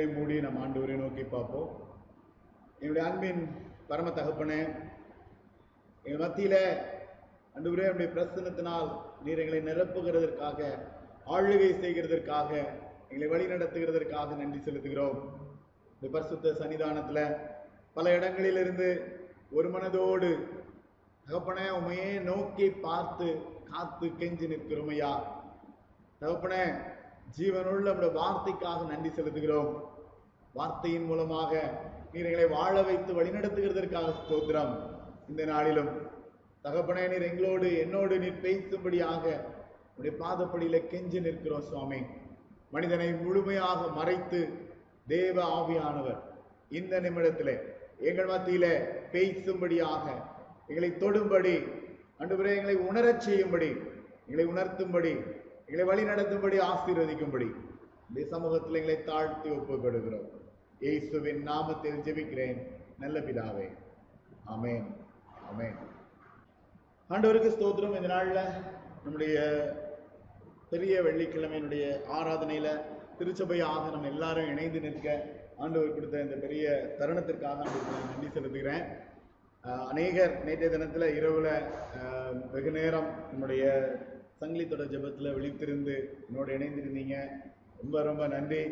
கண்களை மூடி நம் ஆண்டவரை நோக்கி பார்ப்போம். என்னுடைய அன்பின் பரம தகப்பனே எங்கள் மத்தியில அன்றுவரே என்னுடைய பிரசனத்தினால் நீர் எங்களை நிரப்புகிறதற்காக ஆளுகை செய்கிறதற்காக எங்களை வழி நடத்துகிறதற்காக நன்றி செலுத்துகிறோம். இந்த பரிசுத்த சன்னிதானத்தில் பல இடங்களிலிருந்து ஒரு மனதோடு தகப்பனே உமையே நோக்கி பார்த்து காத்து கெஞ்சி நிற்கிறோமையா தகப்பனே ஜீவனுள்ள நம்முடைய வார்த்தைக்காக நன்றி செலுத்துகிறோம். வார்த்தையின் மூலமாக நீர் எங்களை வாழ வைத்து வழிநடத்துகிறதற்காக ஸ்தோத்திரம். இந்த நாளிலும் தகப்பனே நீர் எங்களோடு என்னோடு நீர் பேசும்படியாக உடைய பாதப்படியில கெஞ்சி நிற்கிறோம் சுவாமி. மனிதனை முழுமையாக மறைத்து தேவ ஆவியானவர் இந்த நிமிடத்தில் எங்கள் மத்தியில பேசும்படியாக எங்களை தொடும்படி அன்று எங்களை உணரச் செய்யும்படி எங்களை உணர்த்தும்படி எங்களை வழி நடத்தும்படி ஆசீர்வதிக்கும்படி இந்த சமூகத்தில் எங்களை தாழ்த்தி ஒப்புக்கொடுக்கிறோம். இயேசுவின் நாமத்தில் ஜெபிக்கிறேன். நல்ல பிதாவே. அமேன் அமேன் ஆண்டவருக்கு ஸ்தோத்திரம். இந்த நாளில் நம்முடைய பெரிய வெள்ளிக்கிழமையினுடைய ஆராதனையில் திருச்சபையாக நம்ம எல்லாரும் இணைந்து நிற்க ஆண்டவர் கொடுத்த இந்த பெரிய தருணத்திற்காக நான் நன்றி செலுத்துகிறேன். அநேகர் நேற்றைய தினத்தில் இரவில் வெகு நேரம் நம்முடைய சங்கிலி தொடர் ஜபத்தில் விழித்திருந்து என்னோட இணைந்திருந்தீங்க. ரொம்ப ரொம்ப நன்றி.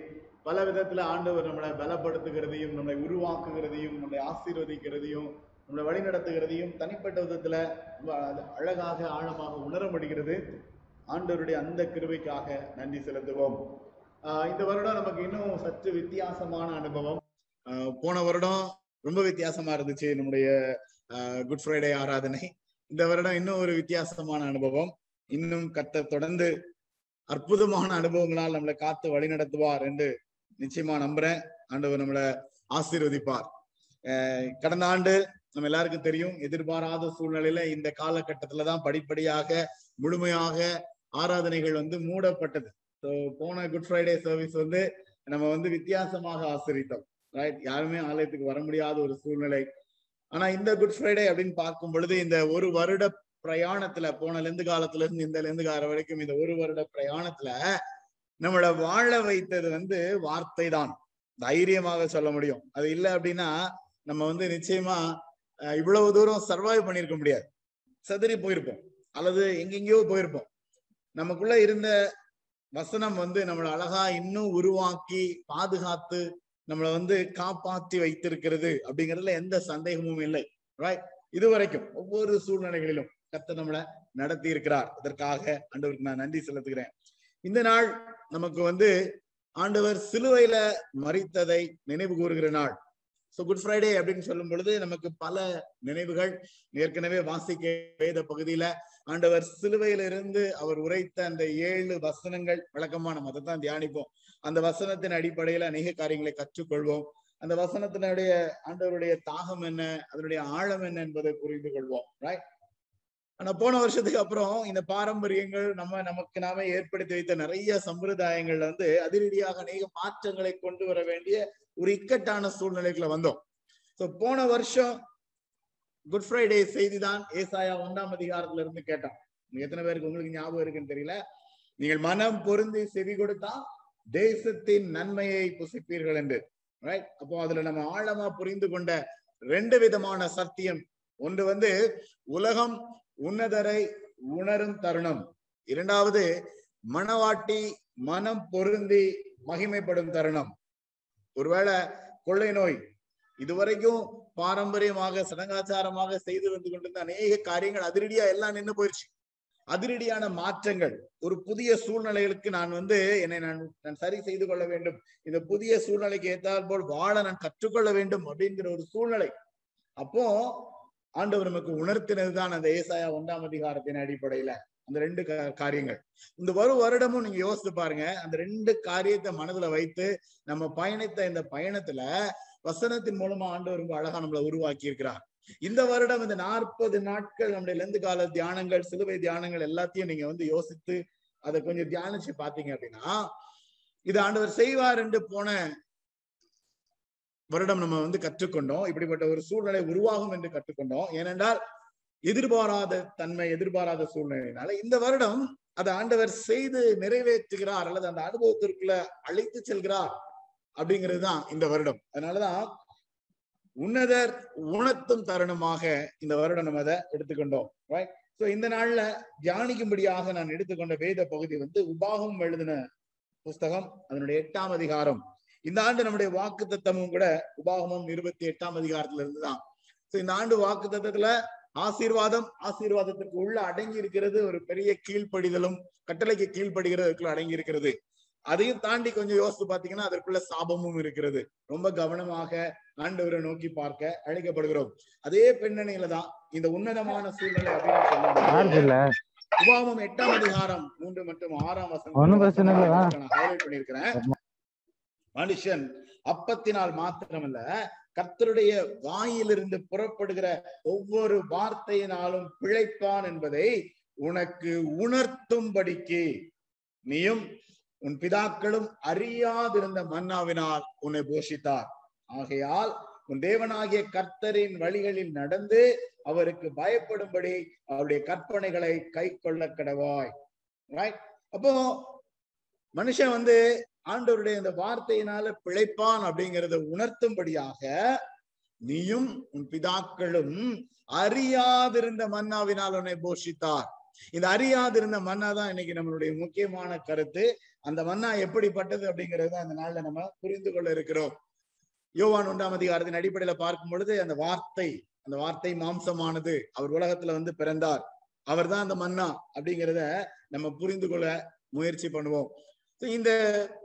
பல விதத்துல ஆண்டவர் நம்மளை பலப்படுத்துகிறதையும் நம்மளை உருவாக்குகிறதையும் நம்மளை ஆசீர்வதிக்கிறதையும் நம்மளை வழிநடத்துகிறதையும் தனிப்பட்ட விதத்துல ரொம்ப அழகாக ஆழமாக உணர முடிகிறது. ஆண்டவருடைய அந்த கிருவைக்காக நன்றி செலுத்துவோம். ஆஹ் இந்த வருடம் நமக்கு இன்னும் சற்று வித்தியாசமான அனுபவம். ஆஹ் போன வருடம் ரொம்ப வித்தியாசமா இருந்துச்சு நம்முடைய குட் ஃப்ரைடே ஆராதனை. இந்த வருடம் இன்னும் ஒரு வித்தியாசமான அனுபவம். இன்னும் கத்த தொடர்ந்து அற்புதமான அனுபவங்களால் நம்மளை காத்து வழி நடத்துவார் என்று நிச்சயமா நம்புறேன். ஆண்டவர் நம்மளை ஆசீர்வதிப்பார். கடந்த ஆண்டு நம்ம எல்லாருக்கும் தெரியும் எதிர்பாராத சூழ்நிலையில இந்த காலகட்டத்துல தான் படிப்படியாக முழுமையாக ஆராதனைகள் வந்து மூடப்பட்டது. ஸோ போன குட் ஃப்ரைடே சர்வீஸ் வந்து நம்ம வந்து வித்தியாசமாக ஆசிரித்தோம். ரைட் யாருமே ஆலயத்துக்கு வர முடியாத ஒரு சூழ்நிலை. ஆனா இந்த குட் ஃப்ரைடே அப்படின்னு பார்க்கும் பொழுது இந்த ஒரு வருட பிரயாணத்துல போன லெந்து காலத்துல இருந்து இந்த லெந்து காலம் வரைக்கும் இந்த ஒரு வருட பிரயாணத்துல நம்மளை வாழ வைத்தது வந்து வார்த்தை தான் தைரியமாக சொல்ல முடியும். அது இல்லை அப்படின்னா நம்ம வந்து நிச்சயமா அஹ், இவ்வளவு தூரம் சர்வைவ் பண்ணியிருக்க முடியாது. செதறி போயிருப்போம். அல்லது எங்கெங்கேயோ போயிருப்போம். நமக்குள்ள இருந்த வசனம் வந்து நம்மளை அழகா இன்னும் உருவாக்கி பாதுகாத்து நம்மளை வந்து காப்பாற்றி வைத்திருக்கிறது அப்படிங்கிறதுல எந்த சந்தேகமும் இல்லை. ரைட் இதுவரைக்கும் ஒவ்வொரு சூழ்நிலைகளிலும் கத்த நம்மளை நடத்தி இருக்கிறார் அதற்காக ஆண்டவருக்கு நான் நன்றி செலுத்துகிறேன். இந்த நாள் நமக்கு வந்து ஆண்டவர் சிலுவையில மறித்ததை நினைவு கூறுகிற நாள். ஸோ குட் ஃப்ரைடே அப்படின்னு சொல்லும் பொழுது நமக்கு பல நினைவுகள். ஏற்கனவே வாசிக்க வேத பகுதியில ஆண்டவர் சிலுவையில இருந்து அவர் உரைத்த அந்த ஏழு வசனங்கள் விளக்கமா நம்ம அதை தான் தியானிப்போம். அந்த வசனத்தின் அடிப்படையில அநேக காரியங்களை கற்றுக்கொள்வோம். அந்த வசனத்தினுடைய ஆண்டவருடைய தாகம் என்ன அதனுடைய ஆழம் என்ன என்பதை புரிந்து கொள்வோம். ரைட் ஆனா போன வருஷத்துக்கு அப்புறம் இந்த பாரம்பரியங்கள் நம்ம நமக்கு நாமே ஏற்படுத்தி வைத்த நிறைய சம்பிரதாயங்கள்ல வந்து அதிரடியாக அநேக மாற்றங்களை கொண்டு வர வேண்டிய ஒரு இக்கட்டான சூழ்நிலைக்குள்ள வந்தோம். ஸோ போன வருஷம் குட் ஃப்ரைடே செய்தி தான் ஏசாயா ஒன்றாம் அதிகாரத்துல இருந்து கேட்டோம் எத்தனை பேருக்கு உங்களுக்கு ஞாபகம் இருக்குன்னு தெரியல. நீங்கள் மனம் பொருந்தி செவி கொடுத்தா தேசத்தின் நன்மையை புசிப்பீர்கள் என்று. ரைட் அப்போ அதுல நம்ம ஆழமா புரிந்து கொண்ட ரெண்டு விதமான சத்தியம். ஒன்று வந்து உலகம் உன்னதரை உணரும் தருணம். இரண்டாவது மணவாட்டி மனம் பொருந்தி மகிமைப்படும் தருணம். ஒருவேளை கொள்ளை நோய் இதுவரைக்கும் பாரம்பரியமாக சடங்காச்சாரமாக செய்து வந்து கொண்டிருந்த அநேக காரியங்கள் அதிரடியா எல்லாம் நின்று போயிடுச்சு அதிரடியான மாற்றங்கள். ஒரு புதிய சூழ்நிலைகளுக்கு நான் வந்து என்னை நான் நான் சரி செய்து கொள்ள வேண்டும். இந்த புதிய சூழ்நிலைக்கு ஏற்றால் போல் வாழ நான் கற்றுக்கொள்ள வேண்டும் அப்படிங்கிற ஒரு சூழ்நிலை. அப்போ ஆண்டவர் நமக்கு உணர்த்தினதுதான் அந்த ஏசாயா ஒன்றாம் அதிகாரத்தின் அடிப்படையில அந்த ரெண்டு காரியங்கள். இந்த ஒரு வருடமும் நீங்க யோசித்து பாருங்க அந்த ரெண்டு காரியத்தை மனதுல வைத்து நம்ம பயணித்த இந்த பயணத்துல வசனத்தின் மூலமா ஆண்டவர் ரொம்ப அழகா நம்மளை உருவாக்கி இருக்கிறார் இந்த வருடம் இந்த நாற்பது நாட்கள் நம்முடைய லெந்து கால தியானங்கள் சிலுவை தியானங்கள் எல்லாத்தையும் நீங்க வந்து யோசித்து அதை கொஞ்சம் தியானிச்சு பாத்தீங்க அப்படின்னா இது ஆண்டவர் செய்வார் என்று போன வருடம் நம்ம வந்து கற்றுக்கொண்டோம். இப்படிப்பட்ட ஒரு சூழ்நிலை உருவாகும் என்று கற்றுக்கொண்டோம். ஏனென்றால் எதிர்பாராத தன்மை எதிர்பாராத சூழ்நிலையினால இந்த வருடம் அதை ஆண்டவர் செய்து நிறைவேற்றுகிறார் அல்லது அந்த அனுபவத்திற்குள்ள அழைத்து செல்கிறார் அப்படிங்கிறது தான் இந்த வருடம். அதனாலதான் உன்னதர் உணர்த்தும் தருணமாக இந்த வருடம் நம்ம அதை எடுத்துக்கொண்டோம். ரைட் சோ இந்த நாள்ல தியானிக்கும்படியாக நான் எடுத்துக்கொண்ட வேத பகுதி வந்து உபாகம் எழுதின புஸ்தகம். அதனுடைய எட்டாம் அதிகாரம். இந்த ஆண்டு நம்முடைய வாக்கு தத்தமும் கூட உபாகமும் இருபத்தி எட்டாம் அதிகாரத்துல இருந்துதான் இந்த ஆண்டு வாக்கு தத்தத்துல ஆசீர்வாதம் ஆசீர்வாதத்திற்கு உள்ள அடங்கி இருக்கிறது ஒரு பெரிய கீழ்ப்படிதலும் கட்டளைக்கு கீழ்ப்படுகிறதுக்குள்ள அடங்கி இருக்கிறது. அதையும் தாண்டி கொஞ்சம் யோசித்து பாத்தீங்கன்னா அதற்குள்ள சாபமும் இருக்கிறது. ரொம்ப கவனமாக ஆண்டவரை நோக்கி பார்க்க அழைக்கப்படுகிறோம். அதே பின்னணியில தான் இந்த உன்னதமான சூழ்நிலை அப்படின்னு உபாகமம் எட்டாம் அதிகாரம் மூன்று மற்றும் ஆறாம் வசனம். ஹைலைட் பண்ணியிருக்கிறேன். மனுஷன் அப்பத்தினால் மாத்திரமல்ல கர்த்தருடைய வாயிலிருந்து புறப்படுகிற ஒவ்வொரு வார்த்தையினாலும் பிழைப்பான் என்பதை உனக்கு உணர்த்தும்படிக்கு நீயும் உன் பிதாக்களும் அறியாதிருந்த மன்னாவினால் உன்னை போஷித்தார். ஆகையால் உன் தேவனாகிய கர்த்தரின் வழிகளில் நடந்து அவருக்கு பயப்படும்படி அவருடைய கற்பனைகளை கை கொள்ள கடவாய் ரைட் அப்போ மனுஷன் வந்து ஆண்டவருடைய இந்த வார்த்தையினால பிழைப்பான் அப்படிங்கிறத உணர்த்தும்படியாக நீயும் உன் பிதாக்களும் அறியாதிருந்த மன்னாவினால் உன்னை போஷித்தார். இந்த அறியாதிருந்த மன்னா தான் இன்னைக்கு நம்மளுடைய முக்கியமான கருத்து. அந்த மன்னா எப்படிப்பட்டது அப்படிங்கறத அந்த நாள்ல நம்ம புரிந்து கொள்ள இருக்கிறோம். யோவான் ஒன்றாம் அதிகாரத்தின் அடிப்படையில பார்க்கும் பொழுது அந்த வார்த்தை அந்த வார்த்தை மாம்சமானது. அவர் உலகத்துல வந்து பிறந்தார். அவர்தான் அந்த மன்னா அப்படிங்கிறத நம்ம புரிந்து கொள்ள முயற்சி பண்ணுவோம். இந்த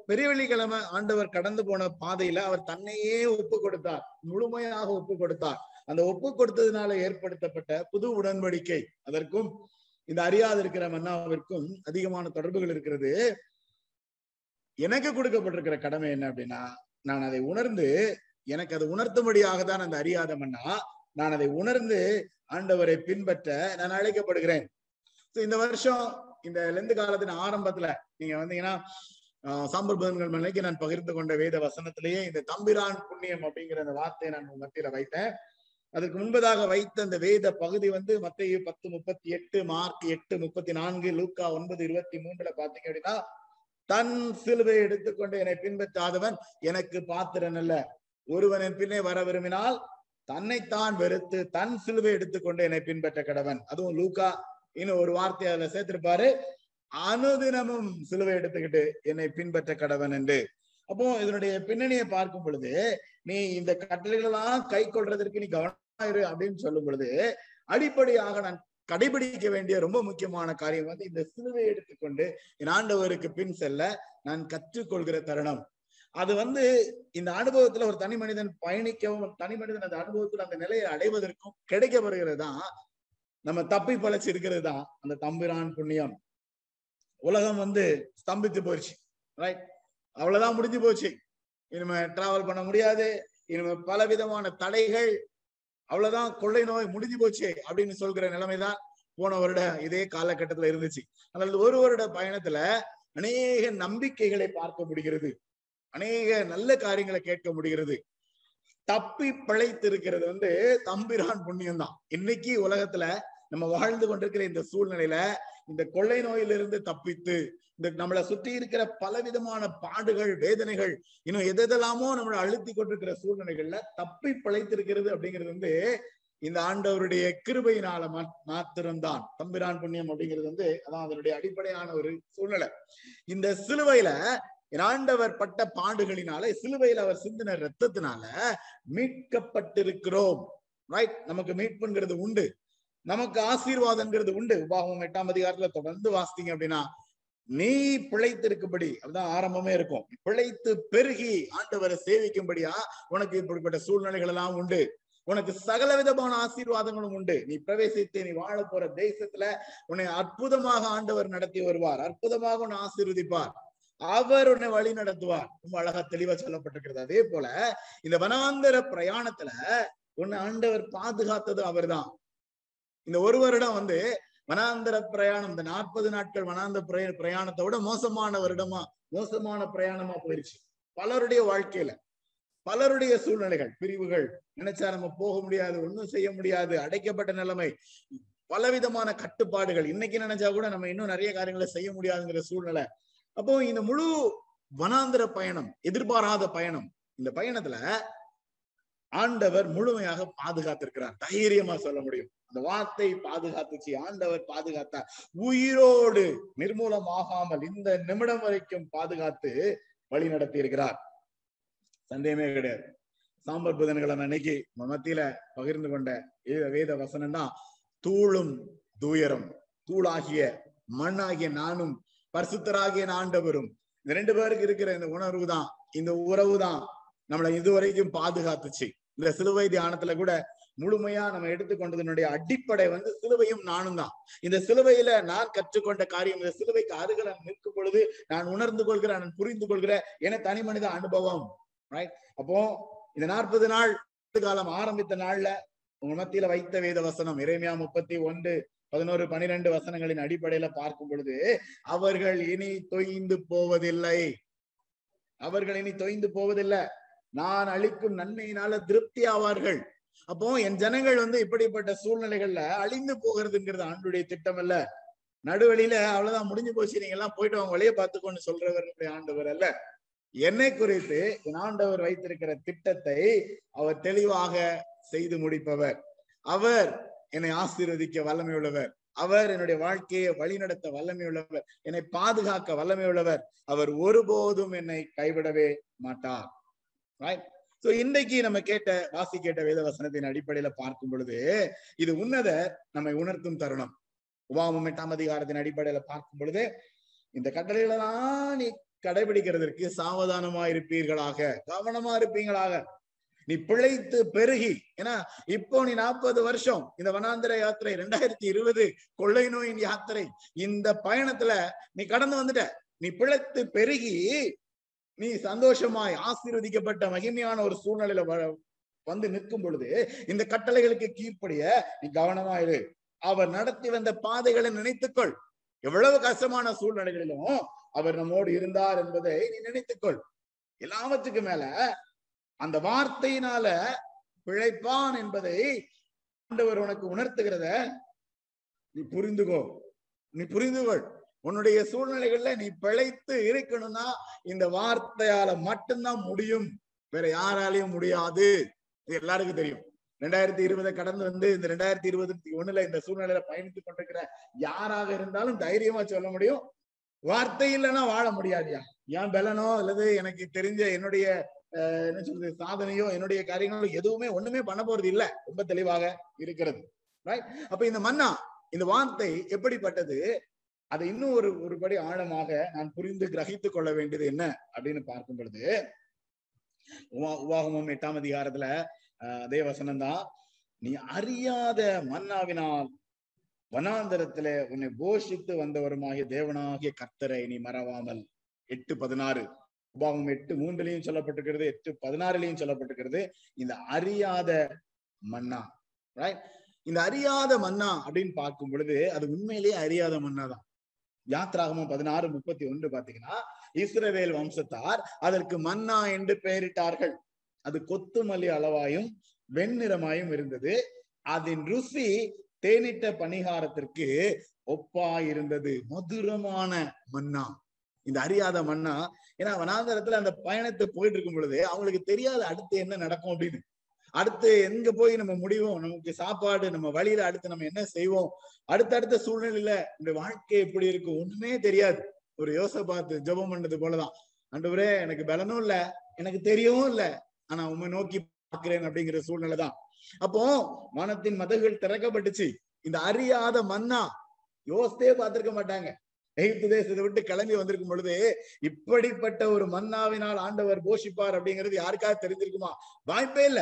பெரிய வெள்ளிக்கிழமை ஆண்டவர் கடந்து போன பாதையில அவர் தன்னையே ஒப்பு கொடுத்தார். முழுமையாக ஒப்பு கொடுத்தார். அந்த ஒப்பு கொடுத்ததுனால ஏற்படுத்தப்பட்ட புது உடன்படிக்கை அதற்கும் இந்த அறியாது இருக்கிற மன்னாவிற்கும் அதிகமான தொடர்புகள் இருக்கிறது. எனக்கு கொடுக்கப்பட்டிருக்கிற கடமை என்ன அப்படின்னா நான் அதை உணர்ந்து எனக்கு அதை உணர்த்தும்படியாக தான் அந்த அறியாத மன்னா நான் அதை உணர்ந்து ஆண்டவரை பின்பற்ற நான் அழைக்கப்படுகிறேன். இந்த வருஷம் இந்த லெந்து காலத்தின் ஆரம்பத்துல நீங்க வந்தீங்கன்னா ஆஹ் சாம்பல் புதன்கள் மலைக்கு நான் பகிர்ந்து கொண்ட வேத வசனத்திலேயே இந்த தம்பிரான் புண்ணியம் அப்படிங்கிற அந்த வார்த்தையை நான் மத்தியில வைத்தேன். அதுக்கு முன்பதாக வைத்த அந்த வேத பகுதி வந்து மத்திய பத்து முப்பத்தி எட்டு மார்க் எட்டு முப்பத்தி நான்கு லூக்கா ஒன்பது இருபத்தி மூன்றுல பாத்தீங்க அப்படின்னா தன் சிலுவை எடுத்துக்கொண்டு என்னை பின்பற்றாதவன் எனக்கு பாத்திரன் அல்ல. ஒருவன் என் பின்னே வர விரும்பினால் தன்னைத்தான் வெறுத்து தன் சிலுவை எடுத்துக்கொண்டு என்னை பின்பற்ற கடவன். அதுவும் லூக்கா இன்னும் ஒரு வார்த்தை அதுல சேர்த்திருப்பாரு. அனுதினமும் சிலுவை எடுத்துக்கிட்டு என்னை பின்பற்ற கடவன் என்று. அப்போ இதனுடைய பின்னணியை பார்க்கும் பொழுது நீ இந்த கட்டளைகளெல்லாம் கை கொள்றதற்கு நீ கவனமாயிரு அப்படின்னு சொல்லும் பொழுது அடிப்படையாக நான் கடைபிடிக்க வேண்டிய ரொம்ப முக்கியமான காரியம் வந்து இந்த சிலுவை எடுத்துக்கொண்டு என் ஆண்டவருக்கு பின் செல்ல நான் கற்றுக்கொள்கிற தருணம். அது வந்து இந்த அனுபவத்துல ஒரு தனி மனிதன் பயணிக்கவும் தனி மனிதன் அந்த அனுபவத்துல அந்த நிலையை அடைவதற்கும் கிடைக்கப்படுகிறது தான் நம்ம தப்பி பழச்சிருக்கிறது தான் அந்த தம்பிரான் புண்ணியம். உலகம் வந்து ஸ்தம்பித்து போயிடுச்சு ரைட் அவ்வளவுதான் முடிஞ்சு போச்சு. இனிமே டிராவல் பண்ண முடியாது. இனிமே பல விதமான தடைகள் அவ்வளவுதான் கொள்ளை நோய் முடிஞ்சு போச்சு அப்படின்னு சொல்கிற நிலைமைதான் போன வருட இதே காலகட்டத்துல இருந்துச்சு. ஆனால் ஒரு வருட பயணத்துல அநேக நம்பிக்கைகளை பார்க்க முடிகிறது. அநேக நல்ல காரியங்களை கேட்க முடிகிறது. தப்பி பிழைத்து இருக்கிறது வந்து தம்பிரான் புண்ணியம் தான் இன்னைக்கு உலகத்துல நம்ம வாழ்ந்து கொண்டிருக்கிற இந்த சூழ்நிலையில இந்த கொள்ளை நோயிலிருந்து தப்பித்து இந்த நம்மளை சுற்றி இருக்கிற பலவிதமான பாடுகள் வேதனைகள் இன்னும் எதெல்லாமோ நம்மளை அழுத்தி கொண்டிருக்கிற சூழ்நிலைகள்ல தப்பி பிழைத்திருக்கிறது அப்படிங்கிறது வந்து இந்த ஆண்டவருடைய கிருபையினால மாத்திரம்தான். தம்பிரான் புண்ணியம் அப்படிங்கிறது வந்து அதான் அதனுடைய அடிப்படையான ஒரு சூழ்நிலை. இந்த சிலுவையில ஆண்டவர் பட்ட பாடுகளினால சிலுவையில் அவர் சிந்தின ரத்தத்தினால மீட்கப்பட்டிருக்கிறோம். ரைட் நமக்கு மீட்புங்கிறது உண்டு. நமக்கு ஆசீர்வாதங்கிறது உண்டு. உபாகமம் எட்டாம் அதிகாரத்துல தொடர்ந்து வாசித்தீங்க அப்படின்னா நீ பிழைத்திருக்கும்படி அதுதான் ஆரம்பமே இருக்கும். பிழைத்து பெருகி ஆண்டவரை சேவிக்கும்படியா உனக்கு இப்படிப்பட்ட சூழ்நிலைகள் எல்லாம் உண்டு. உனக்கு சகல விதமான ஆசீர்வாதங்களும் உண்டு. நீ பிரவேசித்து நீ வாழ போற தேசத்துல உன்னை அற்புதமாக ஆண்டவர் நடத்தி வருவார். அற்புதமாக உன்னை ஆசீர்வதிப்பார். அவர் உன்னை வழி நடத்துவார். ரொம்ப அழகா தெளிவா சொல்லப்பட்டிருக்கிறது. அதே போல இந்த வனாந்தர பிரயாணத்துல உன்னை ஆண்டவர் பாதுகாத்தது அவர்தான். இந்த ஒரு வருடம் வந்து வனாந்தர பிரயாணம் இந்த நாற்பது நாட்கள் வனாந்த பிரயாணத்தை விட மோசமான வருடமா மோசமான பிரயாணமா போயிருச்சு. பலருடைய வாழ்க்கையில பலருடைய சூழ்நிலைகள் பிரிவுகள் நினைச்சா நம்ம போக முடியாது ஒன்றும் செய்ய முடியாது அடைக்கப்பட்ட நிலைமை பலவிதமான கட்டுப்பாடுகள். இன்னைக்கு நினைச்சா கூட நம்ம இன்னும் நிறைய காரியங்களை செய்ய முடியாதுங்கிற சூழ்நிலை. அப்போ இந்த முழு வனாந்திர பயணம் எதிர்பாராத பயணம் இந்த பயணத்துல ஆண்டவர் முழுமையாக பாதுகாத்திருக்கிறார். தைரியமா சொல்ல முடியும். அந்த வார்த்தை பாதுகாத்துச்சு. ஆண்டவர் பாதுகாத்தார். உயிரோடு நிர்மூலமாகாமல் இந்த நிமிடம் வரைக்கும் பாதுகாத்து வழி நடத்தி இருக்கிறார் சந்தேகமே கிடையாது. சாம்பர் புதன்கிழமை அன்னைக்கு மத்தியில பகிர்ந்து கொண்ட வேத வேத வசனம் தான் தூளும் தூயரும். தூளாகிய மண்ணாகிய நானும் பரிசுத்தராகிய ஆண்டவரும். இந்த ரெண்டு பேருக்கு இருக்கிற இந்த உணர்வு தான் இந்த உறவு தான் நம்மளை இதுவரைக்கும் பாதுகாத்துச்சு. இந்த சிலுவை தியானத்துல கூட முழுமையா நம்ம எடுத்துக்கொண்டதனுடைய அடிப்படை வந்து சிலுவையும் நானும் தான். இந்த சிலுவையில நான் கற்றுக்கொண்ட காரியம் இந்த சிலுவைக்கு அருகில் நான் நிற்கும் பொழுது நான் உணர்ந்து கொள்கிறேன் நான் புரிந்து கொள்கிறேன் என தனி மனித அனுபவம். ரைட் அப்போ இந்த நாற்பது நாள் காலம் ஆரம்பித்த நாள்ல உங்க மத்தியில வைத்த வேத வசனம் இறைமையா முப்பத்தி ஒன்று பதினோரு பனிரெண்டு வசனங்களின் அடிப்படையில பார்க்கும் பொழுது அவர்கள் இனி தொய்ந்து போவதில்லை. அவர்கள் இனி தொய்ந்து போவதில்லை. நான் அளிக்கும் நன்மையினால திருப்தி ஆவார்கள். அப்போ என் ஜனங்கள் வந்து இப்படிப்பட்ட சூழ்நிலைகள்ல அழிந்து போகிறதுங்கிறது ஆண்டுடைய திட்டம் அல்ல. நடுவழியில அவ்வளவுதான் முடிஞ்சு போச்சு. நீங்க எல்லாம் போயிட்டு அவங்க வழியை பார்த்துக்கோன்னு சொல்றவர் ஆண்டவர் அல்ல. என்னை குறித்து என் ஆண்டவர் வைத்திருக்கிற திட்டத்தை அவர் தெளிவாக செய்து முடிப்பவர். அவர் என்னை ஆசீர்வதிக்க வல்லமை உள்ளவர் அவர் என்னுடைய வாழ்க்கையை வழிநடத்த வல்லமை உள்ளவர் என்னை பாதுகாக்க வல்லமை உள்ளவர் அவர் ஒருபோதும் என்னை கைவிடவே மாட்டார். ரைட் சோ இன்றைக்கு நம்ம கேட்ட வாசி கேட்ட வேத வசனத்தின் அடிப்படையில பார்க்கும் பொழுது இது உன்னத நம்மை உணர்த்தும் தருணம். உபாமம் எட்டாம் அதிகாரத்தின் அடிப்படையில பார்க்கும் பொழுது இந்த கட்டளைகளெல்லாம் நீ கடைபிடிக்கிறதற்கு சாவதானமா இருப்பீர்களாக கவனமா இருப்பீங்களாக. நீ பிழைத்து பெருகி ஏன்னா இப்போ நீ நாற்பது வருஷம் இந்த வனாந்திர யாத்திரை ரெண்டாயிரத்தி இருபது கொள்ளை நோயின் யாத்திரை இந்த பயணத்துல நீ கடந்து வந்துட்ட. நீ பிழைத்து பெருகி நீ சந்தோஷமாய் ஆசீர்வதிக்கப்பட்ட மகிமையான ஒரு சூழ்நிலையில வந்து நிற்கும் பொழுது இந்த கட்டளைகளுக்கு கீழ்ப்படிய நீ கவனமாயிரு அவர் நடத்தி வந்த பாதைகளை நினைத்துக்கொள். எவ்வளவு கஷ்டமான சூழ்நிலைகளிலும் அவர் நம்மோடு இருந்தார் என்பதை நீ நினைத்துக்கொள். எல்லாவற்றுக்கு மேல அந்த வார்த்தையினால பிழைப்பான் என்பதை ஆண்டவர் உனக்கு உணர்த்துகிறத நீ புரிந்துகோ. நீ புரிந்துகொள். உன்னுடைய சூழ்நிலைகள்ல நீ பிழைத்து இருக்கணும்னா இந்த வார்த்தையால மட்டும்தான் முடியும். வேற யாராலையும் முடியாது. இது எல்லாருக்கும் தெரியும். ரெண்டாயிரத்தி இருபதை கடந்து வந்து இந்த ரெண்டாயிரத்தி இருபத்தி ஒண்ணுல இந்த சூழ்நிலையில பயணித்துக் கொண்டிருக்கிற யாராக இருந்தாலும் தைரியமா சொல்ல முடியும். வார்த்தை இல்லைன்னா வாழ முடியாதியா? ஏன் பலனோ அல்லது எனக்கு தெரிஞ்ச என்னுடைய என்ன சொல்றது சாதனையோ என்னுடைய காரியங்களோ எதுவுமே ஒண்ணுமே பண்ண போறது இல்ல. ரொம்ப தெளிவாக இருக்கிறது. ரைட் அப்ப இந்த மன்னா இந்த வார்த்தை எப்படிப்பட்டது? அதை இன்னும் ஒரு ஒருபடி ஆழமாக நான் புரிந்து கிரகித்துக் கொள்ள வேண்டியது என்ன அப்படின்னு பார்க்கும் பொழுது உவாகமம் எட்டாம் அதிகாரத்துல அதே வசனம் தான் நீ அறியாத மன்னாவினால் வனாந்தரத்துல உன்னை போஷித்து வந்தவருமாகிய தேவனாகிய கர்த்தரை நீ மறவாமல். எட்டு பதினாறு. உபாகம் எட்டு மூன்றுலையும் சொல்லப்பட்டிருக்கிறது எட்டு பதினாறுலயும் சொல்லப்பட்டிருக்கிறது. இந்த அறியாத மன்னா ரைட் இந்த அறியாத மன்னா அப்படின்னு பார்க்கும் பொழுது அது உண்மையிலேயே அறியாத மன்னா தான் யாத்ராகமும் பதினாறு முப்பத்தி ஒன்று பாத்தீங்கன்னா இஸ்ரவேல் வம்சத்தார் அதற்கு மன்னா என்று பெயரிட்டார்கள். அது கொத்துமல்லி அளவாயும் வெண்ணிறமாயும் இருந்தது. அதன் ருசி தேனிட்ட பணிகாரத்திற்கு ஒப்பா இருந்தது மதுரமான மன்னா. இந்த அறியாத மன்னா ஏன்னா வனாந்தரத்துல அந்த பயணத்தை போயிட்டு இருக்கும் பொழுது அவங்களுக்கு தெரியாத அடுத்து என்ன நடக்கும் அப்படின்னு. அடுத்து எங்க போய் நம்ம முடிவோம்? நமக்கு சாப்பாடு நம்ம வழியில அடுத்து நம்ம என்ன செய்வோம்? அடுத்தடுத்த சூழ்நிலையில இந்த வாழ்க்கை எப்படி இருக்கும்? ஒண்ணுமே தெரியாது. ஒரு யோசனை பார்த்து ஜபம் பண்ணது போலதான். அண்டவரே எனக்கு பலனும் இல்ல. எனக்கு தெரியவும் இல்ல. ஆனா உண்மை நோக்கி பார்க்கிறேன் அப்படிங்கிற சூழ்நிலை தான் அப்போ மனத்தின் மதகுகள் திறக்கப்பட்டுச்சு. இந்த அறியாத மன்னா யோசித்தே பார்த்திருக்க மாட்டாங்க. எகிப்து தேசத்தை விட்டு கிளம்பி வந்திருக்கும் பொழுது இப்படிப்பட்ட ஒரு மன்னாவினால் ஆண்டவர் போஷிப்பார் அப்படிங்கிறது யாருக்காவது தெரிஞ்சிருக்குமா? வாய்ப்பே இல்ல.